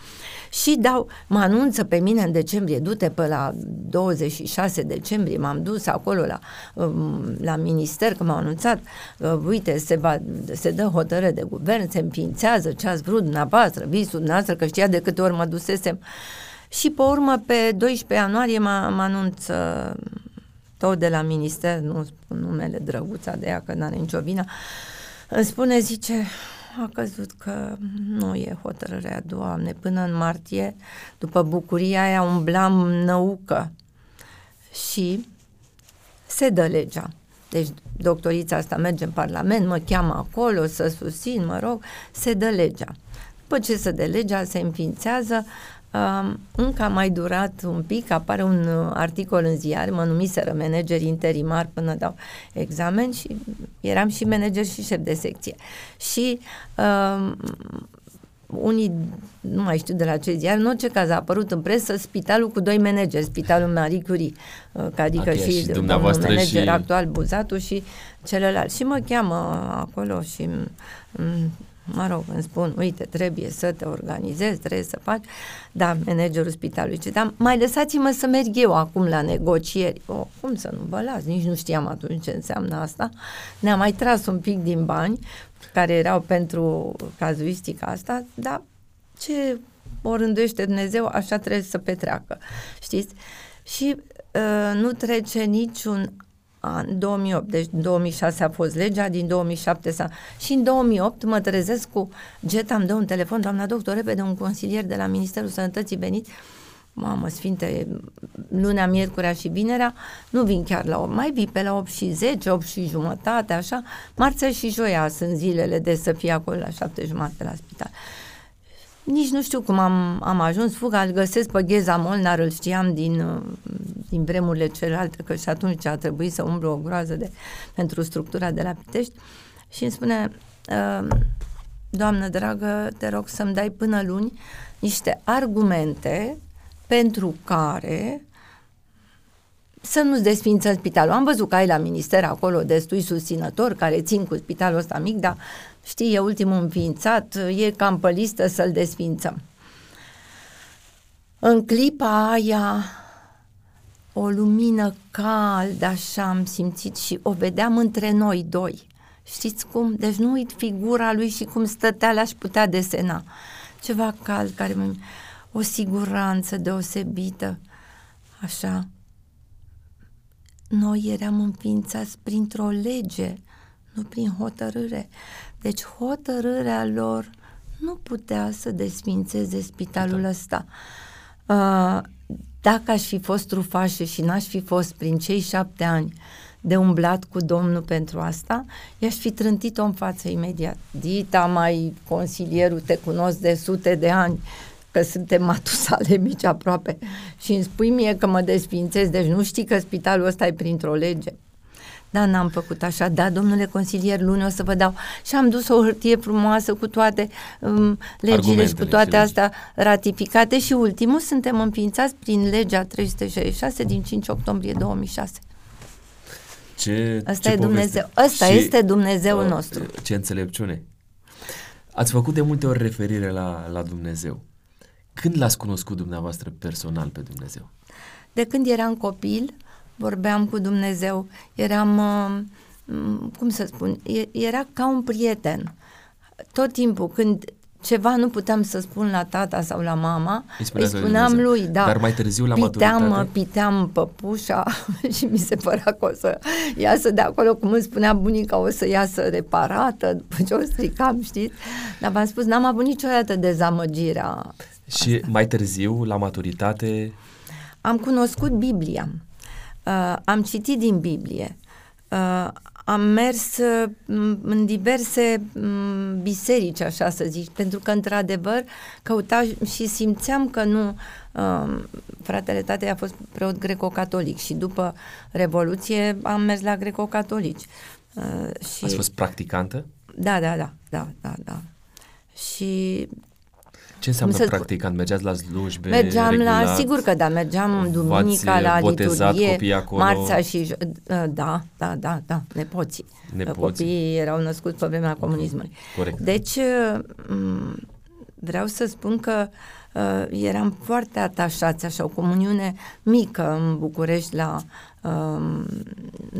și dau, mă anunță pe mine în decembrie, du-te pe la 26 decembrie, m-am dus acolo la, um, la minister, că m-au anunțat, uh, uite, se, va, se dă hotărâre de guvern, se împiințează ce ați vrut dumneavoastră, visul dumneavoastră, că știa de câte ori mă dusesem. Și pe urmă, pe 12 ianuarie, mă, mă anunță tot de la minister, nu spun numele drăguța de ea, că n-are nicio vină, îmi spune, zice, a căzut că nu e hotărârea, Doamne, până în martie, după bucuria aia, umblam năucă și se dă legea. Deci doctorița asta merge în Parlament, mă cheamă acolo să susțin, mă rog, se dă legea. După ce se dă legea, se înființează, Um, încă a mai durat un pic, apare un uh, articol în ziar, mă numiseră manager interimar până dau examen și eram și manager și șef de secție. Și um, unii, nu mai știu de la ce ziar, în orice caz a apărut în presă spitalul cu doi manageri, spitalul Marie Curie, uh, adică okay, și, și un manager și... actual Buzatu și celălalt. Și mă cheamă acolo și mă rog, îmi spun, uite, trebuie să te organizezi, trebuie să faci, da, managerul spitalului ce dar mai lăsați-mă să merg eu acum la negocieri. O, cum să nu vă las? Nici nu știam atunci ce înseamnă asta. Ne-am mai tras un pic din bani care erau pentru cazuistica asta, dar ce o rânduiește Dumnezeu, așa trebuie să petreacă, știți? Și uh, nu trece niciun an 2008, deci 2006 a fost legea, din 2007 s-a... Și în 2008 mă trezesc cu Geta, îmi dă un telefon, doamna doctor, repede, un consilier de la Ministerul Sănătății venit, mamă, sfinte, lunea, miercurea și vinerea, nu vin chiar la 8, mai vii pe la 8 și 10, 8 și jumătate, așa, marțea și joia sunt zilele de să fie acolo la 7 jumate la spital. Nici nu știu cum am, am ajuns, fuga, îl găsesc pe Gheza Molnar, îl știam din, din vremurile celelalte, că și atunci a trebuit să umblu o groază de, pentru structura de la Pitești și îmi spune, ă, doamnă dragă, te rog să-mi dai până luni niște argumente pentru care să nu-ți desfință spitalul. Am văzut că ai la minister acolo destui susținători care țin cu spitalul ăsta mic, dar știi, e ultimul înființat, e cam pe listă să-l desfințăm. În clipa aia, o lumină caldă, așa am simțit și o vedeam între noi doi. Știți cum? Deci nu uit figura lui și cum stătea, l-aș putea desena. Ceva cald care mă... o siguranță deosebită. Așa. Noi eram înființați printr-o lege, nu prin hotărâre. Deci hotărârea lor nu putea să desfințeze spitalul da. ăsta. Uh, dacă aș fi fost trufașă și n-aș fi fost prin cei șapte ani de umblat cu Domnul pentru asta, i-aș fi trântit-o în față imediat. Dita, mai consilierul, te cunosc de sute de ani, că suntem matusale mici aproape și îmi spui mie că mă desfințez, deci nu știi că spitalul ăsta e printr-o lege. Da, n-am făcut așa, da, domnule consilier, luni o să vă dau. Și am dus o hârtie frumoasă cu toate um, legile și cu toate astea ratificate și ultimul suntem înființați prin legea 366 din 5 octombrie 2006. Ce, Asta ce e Dumnezeu. Asta și, este Dumnezeul uh, nostru. Ce înțelepciune. Ați făcut de multe ori referire la, la Dumnezeu. Când l-ați cunoscut dumneavoastră personal pe Dumnezeu? De când eram copil, vorbeam cu Dumnezeu, eram, uh, cum să spun, era ca un prieten. Tot timpul când ceva nu puteam să spun la tata sau la mama, îi, îi spuneam lui, da. Dar mai târziu la piteam, maturitate? Piteam păpușa și mi se părea că o să iasă de acolo, cum îmi spunea bunica, o să iasă reparată după ce o stricam, știți? Dar v-am spus, n-am avut niciodată dezamăgirea Și asta. mai târziu, la maturitate? Am cunoscut Biblia. Uh, am citit din Biblie, uh, am mers uh, în diverse um, biserici, așa să zic, pentru că, într-adevăr, căuta și simțeam că nu... Uh, fratele tatei a fost preot greco-catolic și după Revoluție am mers la greco-catolici. Uh, și... Ați fost practicantă? Da, da, da, da, da, da. Și ce înseamnă să practicant? Mergeați la slujbe Mergeam regulat, la, sigur că da, mergeam duminica la liturghie, marțea și, ă, da, da, da, da, nepoții. nepoții. Copiii erau născuți pe vremea comunismului. Corect. Deci, ă, vreau să spun că uh, eram foarte atașați, așa, o comuniune mică în București la, uh,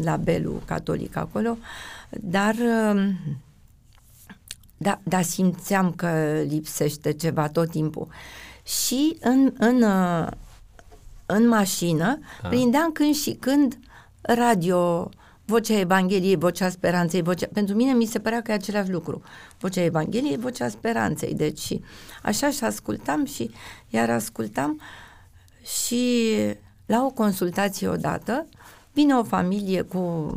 la Belu Catolic acolo, dar uh, da, da, simțeam că lipsește ceva tot timpul. Și în, în, uh, în mașină ah. prindeam când și când radio, vocea Evangheliei, vocea speranței, vocea... pentru mine mi se părea că e același lucru. Vocea Evangheliei, vocea speranței. Deci așa și ascultam și iar ascultam și la o consultație odată vine o familie cu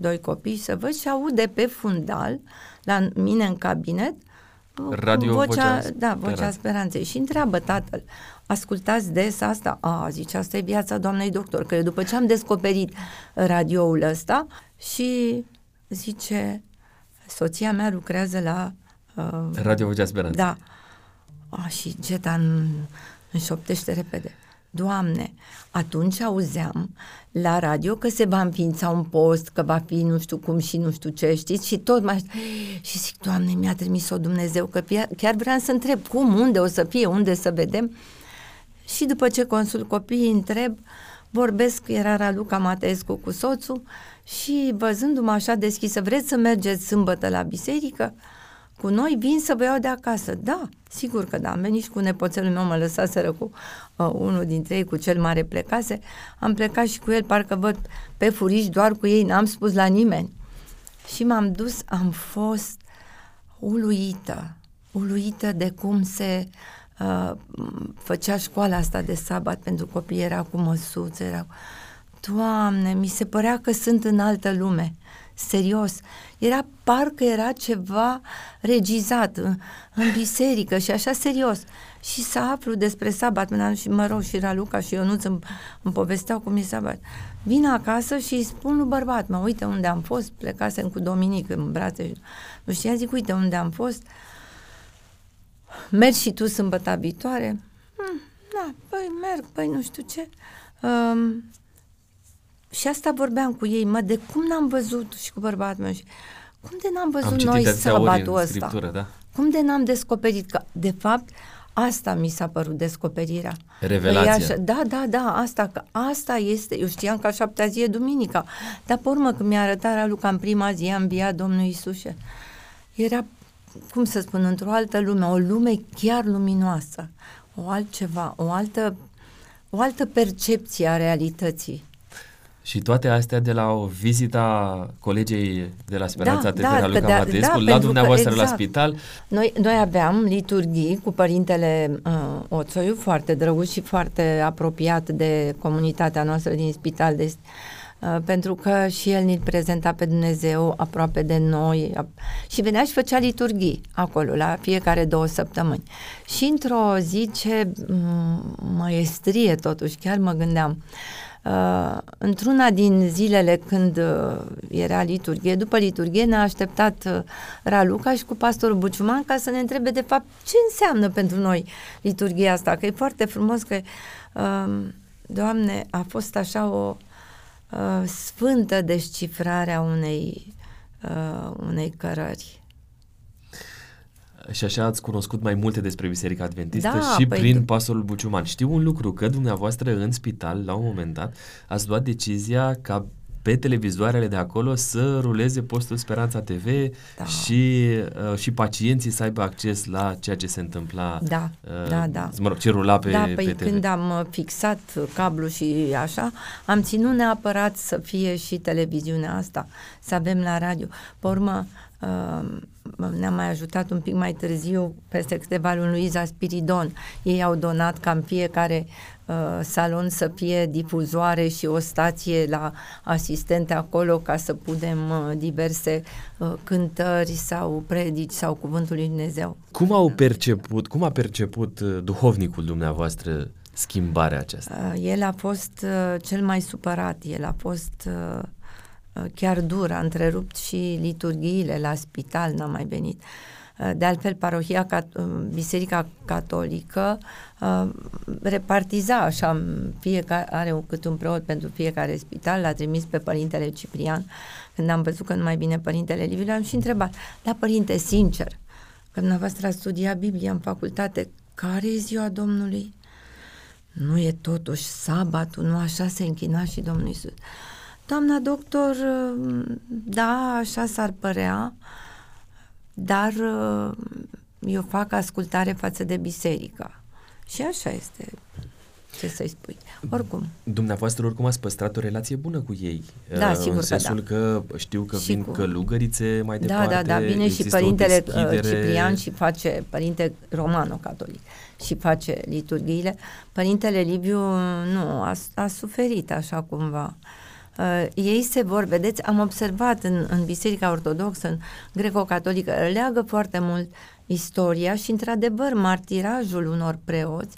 doi copii să văd și aude pe fundal la mine în cabinet Radio vocea, vocea da, vocea speranței și întreabă tatăl, ascultați des asta? A, zice, asta e viața doamnei doctor, că după ce am descoperit radioul ăsta și zice, soția mea lucrează la... Uh, Radio Vocea Speranței. Da. A, și Geta înșoptește repede. Doamne, atunci auzeam la radio că se va înființa un post, că va fi nu știu cum și nu știu ce, știți? Și tot mai... Și zic, Doamne, mi-a trimis-o Dumnezeu, că chiar vreau să întreb cum, unde o să fie, unde să vedem. Și după ce consult copiii, întreb, vorbesc, era Raluca Mateescu cu soțul și văzându-mă așa deschisă, vreți să mergeți sâmbătă la biserică? Cu noi, vin să vă iau de acasă. Da, sigur că da. Am venit și cu nepoțelul meu, mă lăsaseră cu uh, unul dintre ei, cu cel mare plecase. Am plecat și cu el, parcă văd pe furiș doar cu ei, n-am spus la nimeni. Și m-am dus, am fost uluită, uluită de cum se uh, făcea școala asta de sabat pentru copii, era cu măsuțe, era... Doamne, mi se părea că sunt în altă lume serios. Era parcă era ceva regizat în, în biserică și așa serios. Și să aflu despre sabat, și mă rog, și Raluca și Ionuț îmi, îmi povesteau cum e sabat. Vin acasă și îi spun lui bărbat, mă, uite unde am fost, plecasem cu Dominic în brațe. Nu știa, zic, uite unde am fost. Mergi și tu sâmbătă viitoare? Hmm, da, păi merg, păi nu știu ce. Um, și asta vorbeam cu ei, mă, de cum n-am văzut și cu bărbatul meu și cum de n-am văzut noi sabatul ăsta? Da? Cum de n-am descoperit că, de fapt, asta mi s-a părut descoperirea. Revelația. Așa, da, da, da, asta, că asta este, eu știam că a șaptea zi e duminica, dar pe urmă când mi-a arătat Raluca în prima zi a înviat Domnul Iisuse, era, cum să spun, într-o altă lume, o lume chiar luminoasă, o altceva, o altă, o altă percepție a realității. Și toate astea de la o vizita colegei de la Speranța da, TV, da, Luca da, Matescu, da, la dumneavoastră exact. la spital. Noi, noi aveam liturghii cu părintele uh, Oțoiu, foarte drăguț și foarte apropiat de comunitatea noastră din spital, de, uh, pentru că și el ne prezenta pe Dumnezeu aproape de noi uh, și venea și făcea liturghii acolo, la fiecare două săptămâni. Și într-o zi ce um, măestrie totuși, chiar mă gândeam, uh, Uh, într-una din zilele când uh, era liturghie, după liturghie ne-a așteptat uh, Raluca și cu pastorul Buciuman ca să ne întrebe de fapt ce înseamnă pentru noi liturghia asta, că e foarte frumos că uh, Doamne, a fost așa o uh, sfântă descifrare a unei, uh, unei cărări și așa ați cunoscut mai multe despre Biserica Adventistă da, și păi prin pastorul Buciuman. Știu un lucru, că dumneavoastră în spital, la un moment dat, ați luat decizia ca pe televizoarele de acolo să ruleze postul Speranța TV da. și, uh, și pacienții să aibă acces la ceea ce se întâmpla. Da, uh, da, da. Mă rog, ce rula pe, da, pe păi TV. când am uh, fixat cablu și așa, am ținut neapărat să fie și televiziunea asta, să avem la radio. Pe urmă, uh, ne-a mai ajutat un pic mai târziu, peste câteva luni, Luiza Spiridon. Ei au donat ca în fiecare uh, salon să fie difuzoare și o stație la asistente acolo ca să punem uh, diverse uh, cântări sau predici sau cuvântul lui Dumnezeu. Cum au perceput, cum a perceput uh, duhovnicul dumneavoastră schimbarea aceasta? Uh, el a fost uh, cel mai supărat, el a fost uh, Uh, chiar dur, a întrerupt și liturghiile la spital, n-a mai venit. Uh, de altfel, parohia, uh, Biserica Catolică repartiza așa, fiecare, are un, cât un preot pentru fiecare spital, l-a trimis pe Părintele Ciprian. Când am văzut că nu mai bine Părintele Liviu, am și întrebat, la Părinte, sincer, că dumneavoastră a studiat Biblia în facultate, care e ziua Domnului? Nu e totuși sabatul, nu așa se închina și Domnul Iisus. Doamna doctor, da, așa s-ar părea, dar eu fac ascultare față de biserică. Și așa este ce să-i spui. Oricum. Dumneavoastră oricum ați păstrat o relație bună cu ei. Da, sigur în sensul că, da. că știu că și vin cu... călugărițe mai departe. Da, da, da, vine și părintele uh, Ciprian și face, părinte romano-catolic și face liturghiile. Părintele Liviu nu, a, a suferit așa cumva. Uh, ei se vor, vedeți, am observat în, în Biserica Ortodoxă, în greco-catolică, leagă foarte mult istoria și, într-adevăr, martirajul unor preoți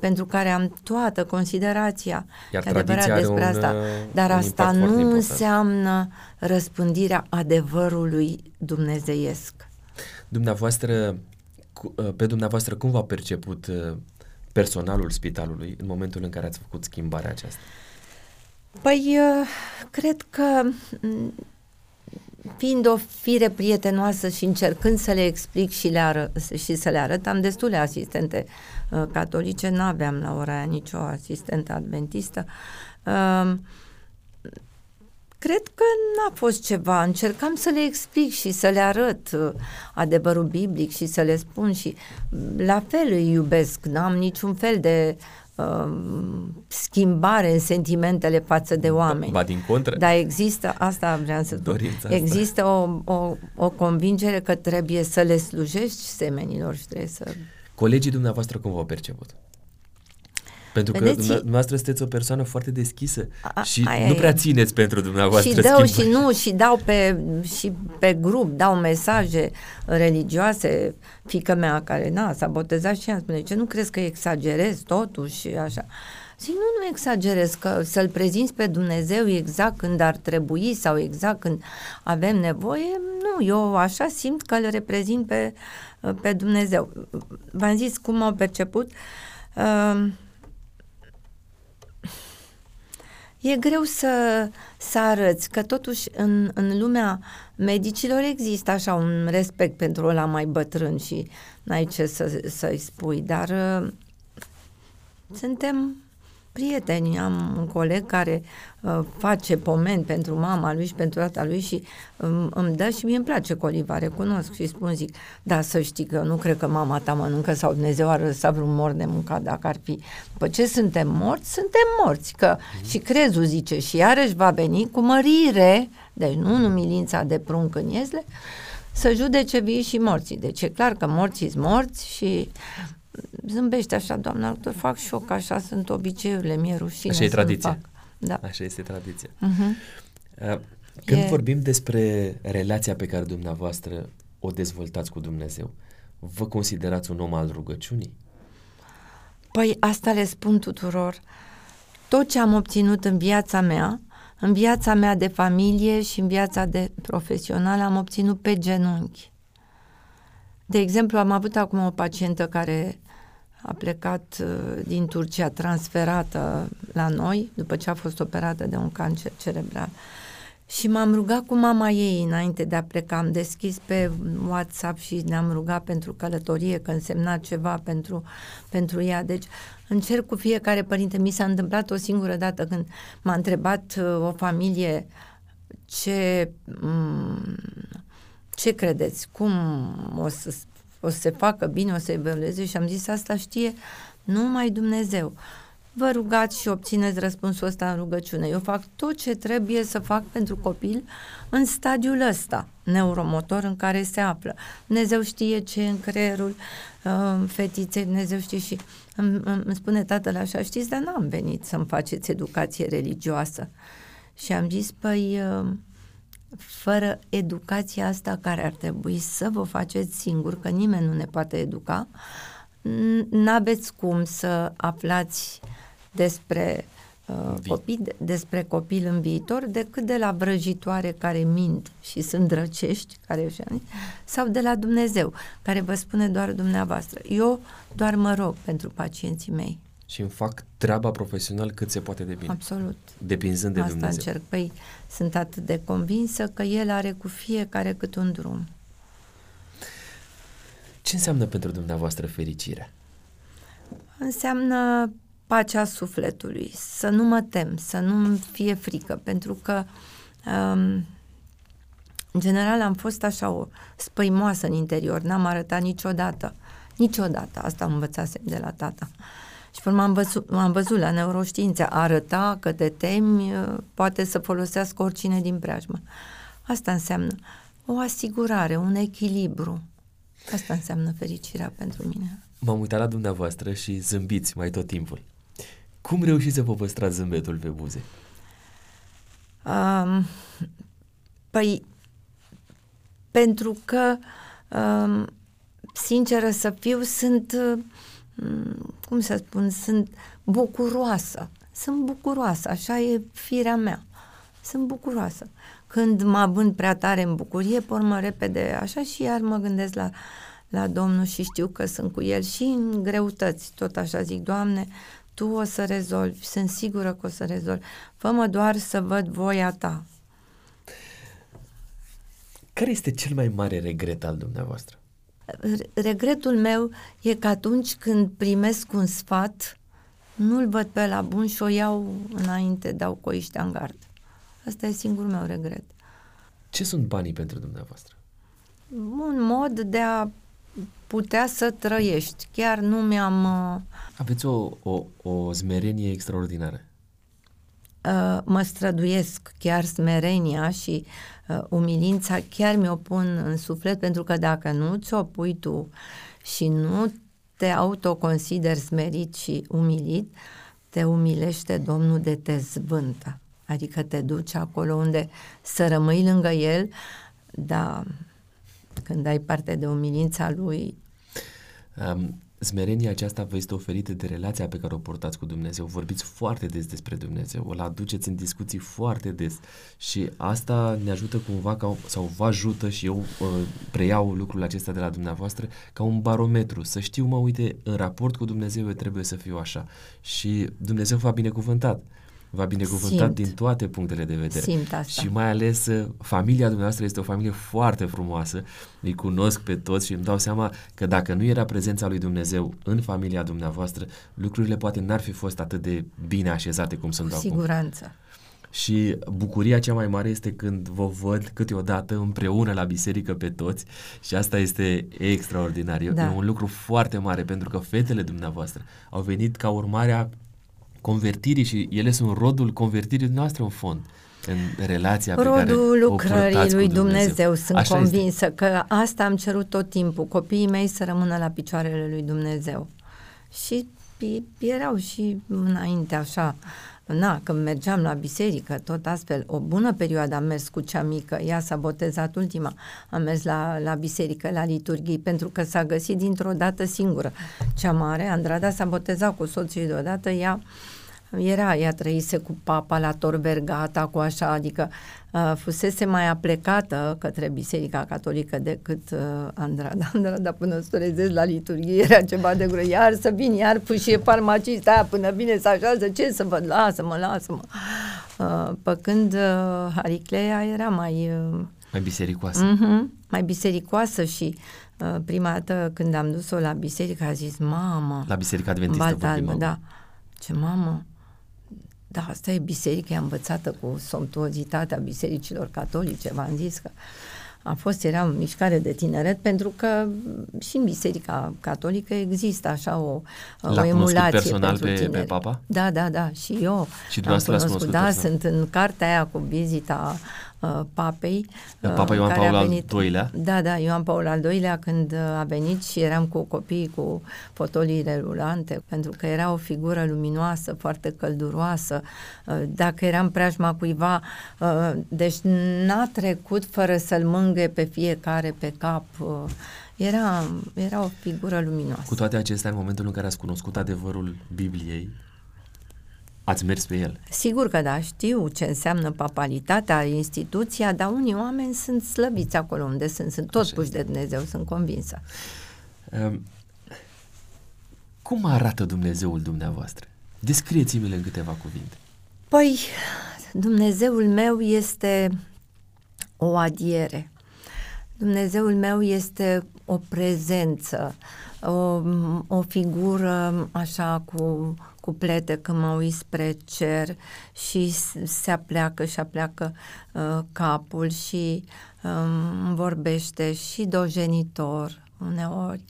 pentru care am toată considerația Iar adevărat despre un, asta. Dar asta nu înseamnă răspândirea adevărului dumnezeiesc. Dumneavoastră, uh, pe dumneavoastră, cum v-a perceput uh, personalul spitalului în momentul în care ați făcut schimbarea aceasta? Păi, uh, cred că mm, fiind o fire prietenoasă și încercând să le explic și, le ară, și să le arăt, am destule asistente uh, catolice, nu aveam la ora aia nicio asistentă adventistă. Uh, cred că n-a fost ceva. Încercam să le explic și să le arăt uh, adevărul biblic și să le spun și la fel îi iubesc. N-am niciun fel de Um, schimbare în sentimentele față de oameni. Ba din contră. Dar există, asta vreau să spun, există o, o, o convingere că trebuie să le slujești semenilor și trebuie să... Colegii dumneavoastră cum v-au perceput? Pentru că Vedeți, dumneavoastră sunteți o persoană foarte deschisă a, și aia nu prea țineți pentru dumneavoastră Și dau și nu, și dau pe, și pe grup, dau mesaje religioase. Fica mea care na, s-a botezat și ea spune, ce nu crezi că exagerez totuși așa? Zic, nu, nu exagerez, că să-L prezinți pe Dumnezeu exact când ar trebui sau exact când avem nevoie, nu, eu așa simt că îl reprezint pe, pe Dumnezeu. V-am zis cum au perceput. Uh, e greu să, să arăți că totuși în, în lumea medicilor există așa un respect pentru ăla mai bătrân și n-ai ce să, să-i spui, dar uh, suntem prieteni. Am un coleg care uh, face pomen pentru mama lui și pentru tata lui și um, îmi dă și mie îmi place coliva, recunosc și spun zic, da, să știi că nu cred că mama ta mănâncă sau Dumnezeu ar lăsa vreun mor de mâncat dacă ar fi. După ce suntem morți, suntem morți. Că mm. și crezul zice și iarăși va veni cu mărire, deci nu în umilința de prunc în iezle, să judece vii și morții. Deci e clar că morții sunt morți și zâmbește așa, doamna doctor, fac șoc, așa sunt obiceiurile, mi-e rușine Așa e tradiția. Fac. Da. Așa este tradiția. Uh-huh. Când e... vorbim despre relația pe care dumneavoastră o dezvoltați cu Dumnezeu, vă considerați un om al rugăciunii? Păi asta le spun tuturor. Tot ce am obținut în viața mea, în viața mea de familie și în viața de profesional, am obținut pe genunchi. De exemplu, am avut acum o pacientă care a plecat uh, din Turcia transferată la noi după ce a fost operată de un cancer cerebral. Și m-am rugat cu mama ei înainte de a pleca. Am deschis pe WhatsApp și ne-am rugat pentru călătorie, că însemna ceva pentru, pentru ea. Deci încerc cu fiecare părinte. Mi s-a întâmplat o singură dată când m-a întrebat uh, o familie ce, mm, ce credeți, cum o să o să se facă bine, o să evolueze și am zis asta știe numai Dumnezeu. Vă rugați și obțineți răspunsul ăsta în rugăciune. Eu fac tot ce trebuie să fac pentru copil în stadiul ăsta neuromotor în care se află. Dumnezeu știe ce în creierul uh, fetiței, Dumnezeu știe și îmi, îmi spune tatăl așa, știți, dar n-am venit să-mi faceți educație religioasă. Și am zis, păi, uh, fără educația asta care ar trebui să vă faceți singur, că nimeni nu ne poate educa, n-aveți cum să aflați despre uh, copii, despre copil în viitor decât de la vrăjitoare care mint și sunt drăcești, care sau de la Dumnezeu, care vă spune doar dumneavoastră. Eu doar mă rog pentru pacienții mei și îmi fac treaba profesional cât se poate de bine. Absolut. Depinzând de Asta Dumnezeu. încerc. Păi sunt atât de convinsă că El are cu fiecare cât un drum. Ce înseamnă pentru dumneavoastră fericirea? înseamnă pacea sufletului, să nu mă tem, să nu fie frică, pentru că um, în general am fost așa o spăimoasă în interior, n-am arătat niciodată, niciodată, asta am învățat de la tata. Și până m-am văzut, m-am văzut la neuroștiințe, arăta că te temi, uh, poate să folosească oricine din preajmă. Asta înseamnă o asigurare, un echilibru. Asta înseamnă fericirea pentru mine. M-am uitat la dumneavoastră și zâmbiți mai tot timpul. Cum reușiți să vă păstrați zâmbetul pe buze? Um, păi, pentru că, um, sinceră să fiu, sunt, um, cum să spun, sunt bucuroasă. Sunt bucuroasă, așa e firea mea. Sunt bucuroasă. Când mă având prea tare în bucurie, pormă repede așa și iar mă gândesc la, la Domnul și știu că sunt cu El și în greutăți. Tot așa zic, Doamne, Tu o să rezolvi, sunt sigură că o să rezolvi. Fă-mă doar să văd voia Ta. Care este cel mai mare regret al dumneavoastră? Regretul meu e că atunci când primesc un sfat, nu-l văd pe la bun și o iau înainte, dau coiștea în gard. Asta e singurul meu regret. Ce sunt banii pentru dumneavoastră? Un mod de a putea să trăiești. Chiar nu mi-am... Uh, Aveți o, o, o smerenie extraordinară. Uh, mă străduiesc chiar smerenia și uh, umilința chiar mi-o pun în suflet pentru că dacă nu ți-o pui tu și nu te autoconsideri smerit și umilit, te umilește Domnul de te zvântă. Adică te duci acolo unde să rămâi lângă El, dar când ai parte de umilința Lui... Um, smerenia aceasta vă este oferită de relația pe care o portați cu Dumnezeu. Vorbiți foarte des despre Dumnezeu, o aduceți în discuții foarte des și asta ne ajută cumva ca, sau vă ajută și eu uh, preiau lucrul acesta de la dumneavoastră ca un barometru, să știu, mă, uite, în raport cu Dumnezeu eu trebuie să fiu așa. Și Dumnezeu v-a binecuvântat v-a binecuvântat Simt. din toate punctele de vedere. Simt asta. Și mai ales uh, familia dumneavoastră este o familie foarte frumoasă, îi cunosc pe toți și îmi dau seama că dacă nu era prezența lui Dumnezeu în familia dumneavoastră, lucrurile poate n-ar fi fost atât de bine așezate cum sunt Cu acum. siguranță. Și bucuria cea mai mare este când vă văd câteodată împreună la biserică pe toți și asta este extraordinar. Da. E un lucru foarte mare pentru că fetele dumneavoastră au venit ca urmare a convertirii și ele sunt rodul convertirii noastre în fond în relația Rodul pe care lucrării o lui Dumnezeu. Dumnezeu. Sunt Așa convinsă este. că asta am cerut tot timpul, copiii mei să rămână la picioarele lui Dumnezeu. Și erau și înainte așa, na, când mergeam la biserică, tot astfel, o bună perioadă am mers cu cea mică, ea s-a botezat ultima, am mers la, la biserică, la liturghii, pentru că s-a găsit dintr-o dată singură. Cea mare, Andrada, s-a botezat cu soții deodată, ea era, ea trăise cu papa la Tor Vergata, cu așa, adică uh, fusese mai aplecată către Biserica Catolică decât uh, Andrada. Andrada până să la liturghie era ceva de greu. Iar să vin, iar pușie farmacist, aia până vine să așează, ce să văd, lasă-mă, lasă-mă. Uh, pe când uh, Ariclea era mai... Uh, mai bisericoasă. Uh-huh, mai bisericoasă și uh, prima dată când am dus-o la biserică a zis, mamă... La biserica adventistă vorbim Da. Ce mamă, da, asta e biserica, e învățată cu somptuozitatea bisericilor catolice, v-am zis că a fost, era o mișcare de tineret, pentru că și în Biserica Catolică există așa o, L-a o emulație personal pentru pe, tineri. pe papa? Da, da, da, și eu și am cunoscut, cunoscut da, personal. sunt în cartea aia cu vizita uh, papei. Papa Ioan Paul al II-lea? Da, da, Ioan Paul al II-lea când uh, a venit și eram cu copii cu fotolii relulante, pentru că era o figură luminoasă, foarte călduroasă. Uh, dacă eram preajma cuiva, uh, deci n-a trecut fără să-l mângâie pe fiecare pe cap. Uh, era, era o figură luminoasă. Cu toate acestea, în momentul în care ați cunoscut adevărul Bibliei, Ați mers pe el? Sigur că da, știu ce înseamnă papalitatea, instituția, dar unii oameni sunt slăbiți acolo unde sunt, sunt tot puși de Dumnezeu, sunt convinsă. Um, cum arată Dumnezeul dumneavoastră? Descrieți-mi-l în câteva cuvinte. Păi, Dumnezeul meu este o adiere. Dumnezeul meu este o prezență, o, o figură așa cu, cu plete când mă uit spre cer și se apleacă și apleacă uh, capul și um, vorbește și dojenitor uneori.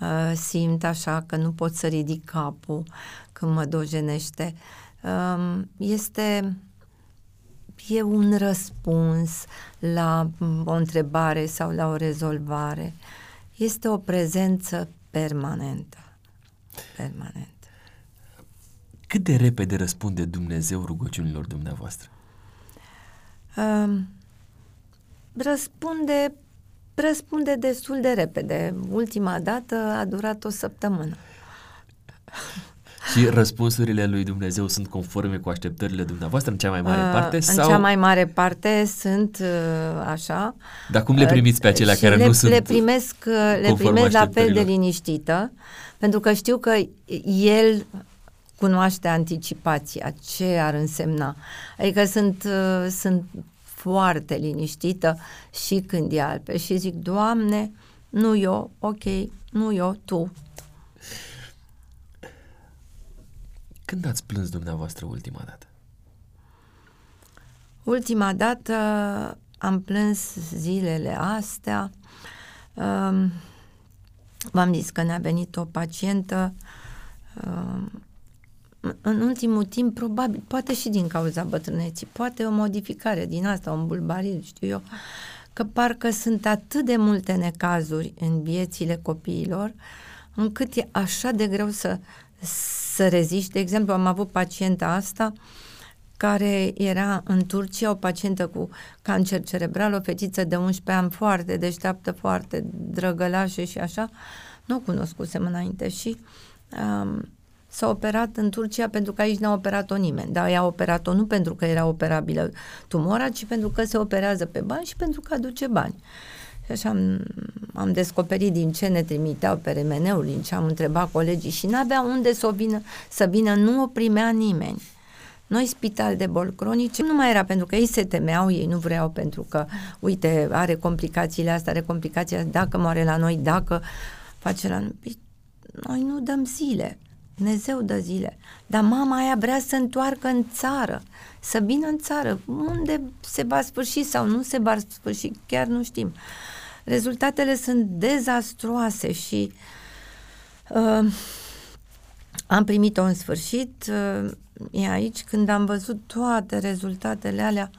Uh, simt așa că nu pot să ridic capul când mă dojenește. Uh, este e un răspuns la o întrebare sau la o rezolvare. Este o prezență permanentă. Permanentă. Cât de repede răspunde Dumnezeu rugăciunilor dumneavoastră? Um, răspunde, răspunde destul de repede. Ultima dată a durat o săptămână. Și răspunsurile lui Dumnezeu sunt conforme cu așteptările dumneavoastră în cea mai mare parte? Uh, sau... În cea mai mare parte sunt uh, așa. Dar cum le primiți pe acelea uh, care le, nu sunt le primesc, uh, le primesc la fel de liniștită, pentru că știu că el cunoaște anticipația, ce ar însemna. Adică sunt, uh, sunt foarte liniștită și când e albe și zic, Doamne, nu eu, ok, nu eu, Tu. Când ați plâns dumneavoastră ultima dată? Ultima dată am plâns zilele astea. Um, v-am zis că ne-a venit o pacientă um, în ultimul timp, probabil, poate și din cauza bătrâneții, poate o modificare din asta, un bulbarit, știu eu, că parcă sunt atât de multe necazuri în viețile copiilor, încât e așa de greu să, să reziști. De exemplu, am avut pacienta asta care era în Turcia, o pacientă cu cancer cerebral, o fetiță de 11 ani foarte deșteaptă, foarte drăgălașă și așa, nu o cunoscusem înainte și um, s-a operat în Turcia pentru că aici n-a operat-o nimeni, dar i-a operat-o nu pentru că era operabilă tumora, ci pentru că se operează pe bani și pentru că aduce bani. Și așa am, am descoperit din ce ne trimiteau pe remeneul, din ce am întrebat colegii și n-avea unde să, o vină, să vină, nu o primea nimeni. Noi, spital de boli cronice, nu mai era pentru că ei se temeau, ei nu vreau pentru că, uite, are complicațiile astea, are complicații astea, dacă moare la noi, dacă face la noi. Păi, noi nu dăm zile. Dumnezeu dă zile. Dar mama aia vrea să întoarcă în țară, să vină în țară. Unde se va sfârși sau nu se va sfârși, chiar nu știm. Rezultatele sunt dezastruoase și uh, am primit-o în sfârșit. Uh, e aici când am văzut toate rezultatele alea.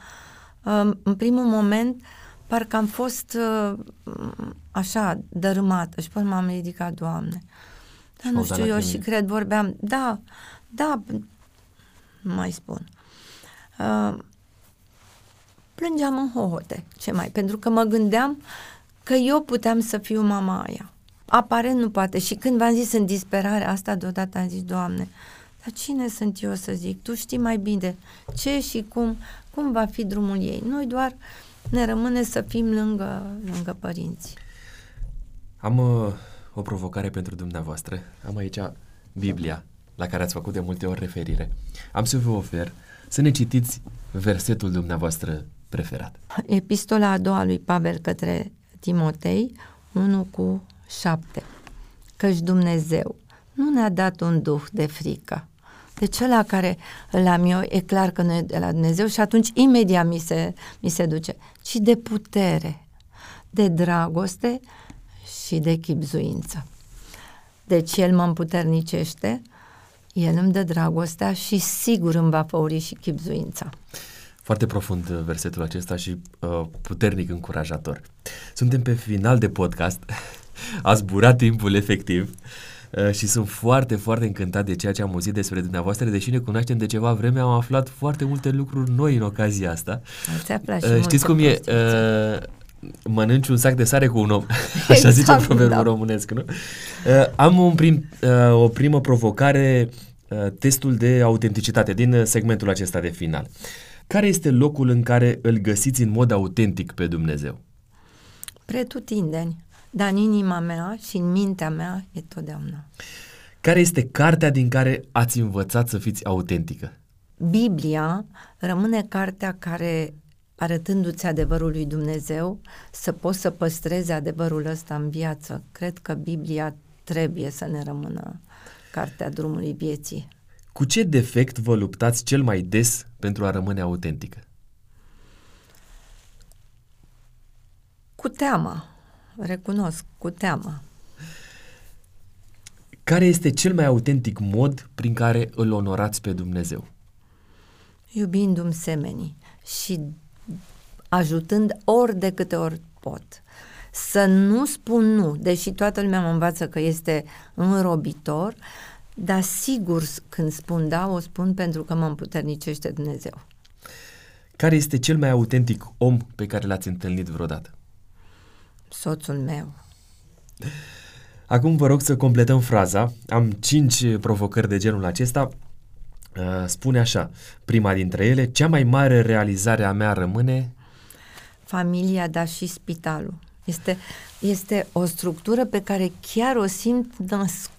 Uh, în primul moment, parcă am fost uh, așa, dărâmată și până m-am ridicat, Doamne. Da, nu știu, eu și cred, vorbeam, da, da, mai spun. Uh, plângeam în hohote, ce mai, pentru că mă gândeam că eu puteam să fiu mama aia. Aparent nu poate și când v-am zis în disperare asta, deodată am zis, Doamne, dar cine sunt eu să zic? Tu știi mai bine ce și cum, cum va fi drumul ei. Noi doar ne rămâne să fim lângă, lângă părinți. Am uh, o provocare pentru dumneavoastră. Am aici Biblia, la care ați făcut de multe ori referire. Am să vă ofer să ne citiți versetul dumneavoastră preferat. Epistola a doua lui Pavel către Timotei, 1 cu 7. Căci Dumnezeu nu ne-a dat un duh de frică. De cela care îl am eu, e clar că nu e de la Dumnezeu și atunci imediat mi se, mi se duce, ci de putere, de dragoste și de chipzuință. Deci El mă împuternicește, El îmi dă dragostea și sigur îmi va făuri și chipzuința. Foarte profund uh, versetul acesta și uh, puternic încurajator. Suntem pe final de podcast, a zburat timpul efectiv uh, și sunt foarte, foarte încântat de ceea ce am auzit despre dumneavoastră, deși ne cunoaștem de ceva vreme, am aflat foarte multe lucruri noi în ocazia asta. Uh, știți cum e? Uh, mănânci un sac de sare cu un om. Așa exact, zice proverbul da. românesc, nu? Uh, am un prim, uh, o primă provocare, uh, testul de autenticitate din uh, segmentul acesta de final. Care este locul în care îl găsiți în mod autentic pe Dumnezeu? Pretutindeni, dar în inima mea și în mintea mea e totdeauna. Care este cartea din care ați învățat să fiți autentică? Biblia rămâne cartea care arătându-ți adevărul lui Dumnezeu, să poți să păstrezi adevărul ăsta în viață. Cred că Biblia trebuie să ne rămână cartea drumului vieții. Cu ce defect vă luptați cel mai des pentru a rămâne autentică? Cu teama, recunosc, cu teama. Care este cel mai autentic mod prin care îl onorați pe Dumnezeu? Iubindu-mi semenii și ajutând ori de câte ori pot. Să nu spun nu, deși toată lumea mă învață că este înrobitor, dar sigur când spun da, o spun pentru că mă împuternicește Dumnezeu. Care este cel mai autentic om pe care l-ați întâlnit vreodată? Soțul meu. Acum vă rog să completăm fraza. Am cinci provocări de genul acesta. Uh, spune așa, prima dintre ele, cea mai mare realizare a mea rămâne... Familia, dar și spitalul. Este, este o structură pe care chiar o simt născută,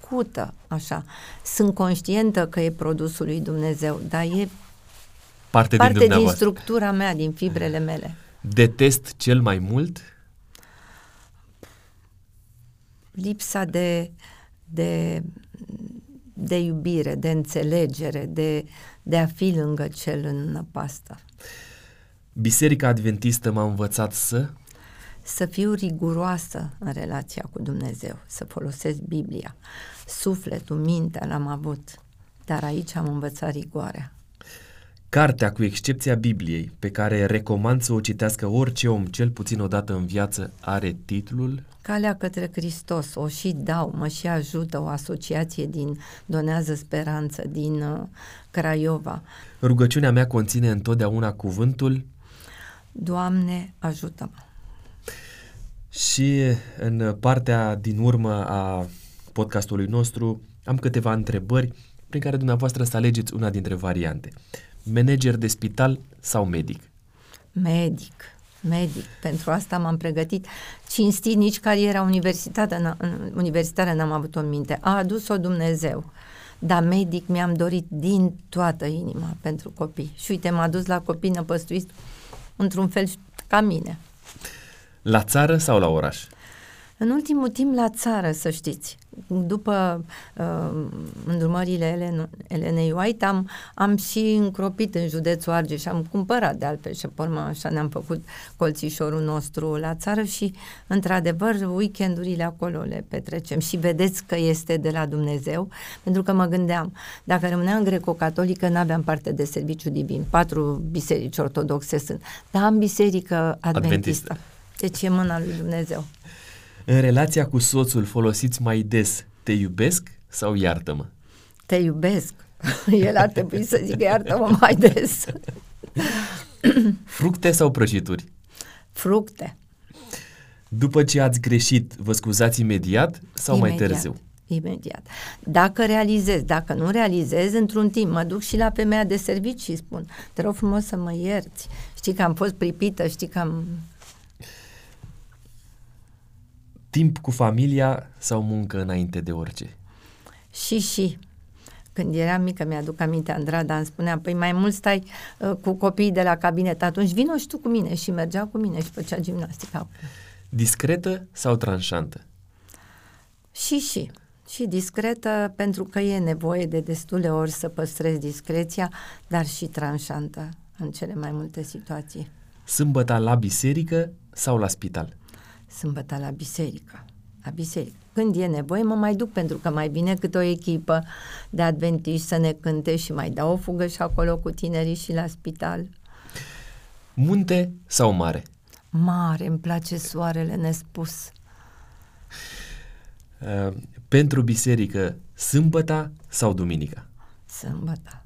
așa. Sunt conștientă că e produsul lui Dumnezeu, dar e parte, parte din, din structura mea, din fibrele mele. Detest cel mai mult? Lipsa de, de, de iubire, de înțelegere, de, de a fi lângă cel în năpastă. Biserica Adventistă m-a învățat să să fiu riguroasă în relația cu Dumnezeu, să folosesc Biblia. Sufletul, mintea l-am avut, dar aici am învățat rigoarea. Cartea, cu excepția Bibliei, pe care recomand să o citească orice om, cel puțin o dată în viață, are titlul? Calea către Hristos, o și dau, mă și ajută o asociație din Donează Speranță, din uh, Craiova. Rugăciunea mea conține întotdeauna cuvântul Doamne, ajută-mă! Și în partea din urmă a podcastului nostru am câteva întrebări prin care dumneavoastră să alegeți una dintre variante. Manager de spital sau medic? Medic, medic. Pentru asta m-am pregătit. Cinstit, nici cariera universitară, universitară n-am avut-o în minte. A adus-o Dumnezeu. Dar medic mi-am dorit din toată inima pentru copii. Și uite, m-a dus la copii năpăstuiți într-un fel ca mine. La țară sau la oraș? În ultimul timp la țară, să știți. După uh, îndrumările Elen, Elenei White am, am și încropit în județul Argeș și am cumpărat de altfel și pe urmă așa ne-am făcut colțișorul nostru la țară și într-adevăr weekendurile acolo le petrecem și vedeți că este de la Dumnezeu pentru că mă gândeam, dacă rămâneam greco-catolică n-aveam parte de serviciu divin, patru biserici ortodoxe sunt, dar am biserică adventistă. adventistă. Deci e mâna lui Dumnezeu. În relația cu soțul folosiți mai des te iubesc sau iartă-mă? Te iubesc. El ar trebui să zică iartă-mă mai des. Fructe sau prăjituri? Fructe. După ce ați greșit, vă scuzați imediat sau imediat. mai târziu? Imediat. Dacă realizez, dacă nu realizez, într-un timp mă duc și la femeia de servici și spun, te rog frumos să mă ierți. Știi că am fost pripită, știi că am timp cu familia sau muncă înainte de orice? Și, și. Când eram mică, mi-aduc aminte, Andrada îmi spunea, păi mai mult stai uh, cu copiii de la cabinet, atunci vino și tu cu mine. Și mergea cu mine și făcea gimnastică. Discretă sau tranșantă? Și, și. Și discretă pentru că e nevoie de destule ori să păstrezi discreția, dar și tranșantă în cele mai multe situații. Sâmbăta la biserică sau la spital? Sâmbătă la biserică. La biserică. Când e nevoie, mă mai duc pentru că mai vine câte o echipă de adventiști să ne cânte și mai dau o fugă și acolo cu tinerii și la spital. Munte sau mare? Mare, îmi place soarele nespus. Uh, pentru biserică, sâmbăta sau duminica? Sâmbăta.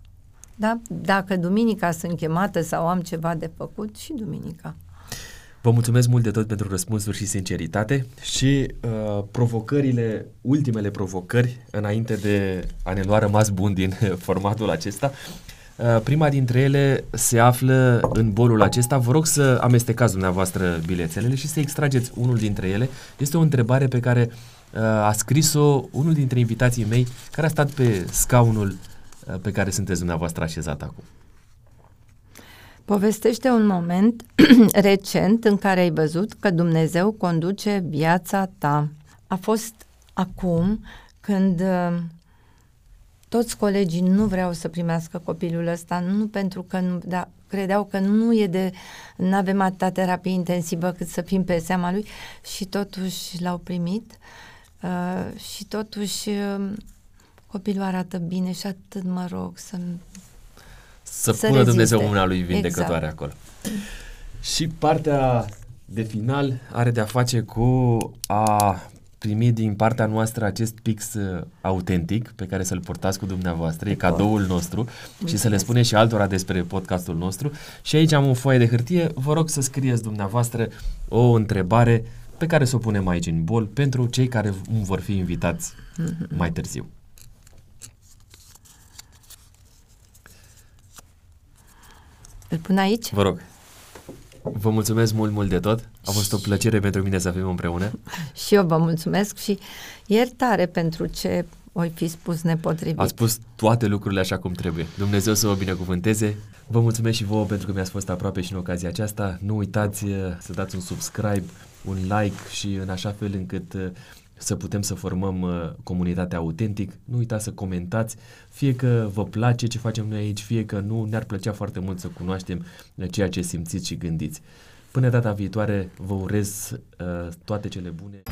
Da, dacă duminica sunt chemată sau am ceva de făcut, și duminica. Vă mulțumesc mult de tot pentru răspunsuri și sinceritate și uh, provocările, ultimele provocări, înainte de a ne lua rămas bun din formatul acesta. Uh, prima dintre ele se află în bolul acesta. Vă rog să amestecați dumneavoastră bilețelele și să extrageți unul dintre ele. Este o întrebare pe care uh, a scris-o unul dintre invitații mei care a stat pe scaunul uh, pe care sunteți dumneavoastră așezat acum. Povestește un moment recent în care ai văzut că Dumnezeu conduce viața ta. A fost acum când uh, toți colegii nu vreau să primească copilul ăsta, nu pentru că nu, da, credeau că nu e de, nu avem atâta terapie intensivă cât să fim pe seama lui și totuși l-au primit uh, și totuși uh, copilul arată bine și atât mă rog să să, să pună reziste. Dumnezeu mâna lui vindecătoare exact. acolo. Și partea de final are de-a face cu a primi din partea noastră acest pix uh, autentic pe care să-l portați cu dumneavoastră, e cadoul nostru Mulțumesc. și să le spuneți și altora despre podcastul nostru. Și aici am o foaie de hârtie, vă rog să scrieți dumneavoastră o întrebare pe care să o punem aici în bol pentru cei care vor fi invitați mm-hmm. mai târziu. Îl pun aici? Vă rog. Vă mulțumesc mult, mult de tot. A fost o plăcere pentru mine să fim împreună. Și eu vă mulțumesc și iertare pentru ce oi fi spus nepotrivit. Ați spus toate lucrurile așa cum trebuie. Dumnezeu să vă binecuvânteze. Vă mulțumesc și vouă pentru că mi-ați fost aproape și în ocazia aceasta. Nu uitați uh, să dați un subscribe, un like și în așa fel încât uh, să putem să formăm uh, comunitatea autentic. Nu uitați să comentați, fie că vă place ce facem noi aici, fie că nu, ne-ar plăcea foarte mult să cunoaștem uh, ceea ce simțiți și gândiți. Până data viitoare, vă urez uh, toate cele bune.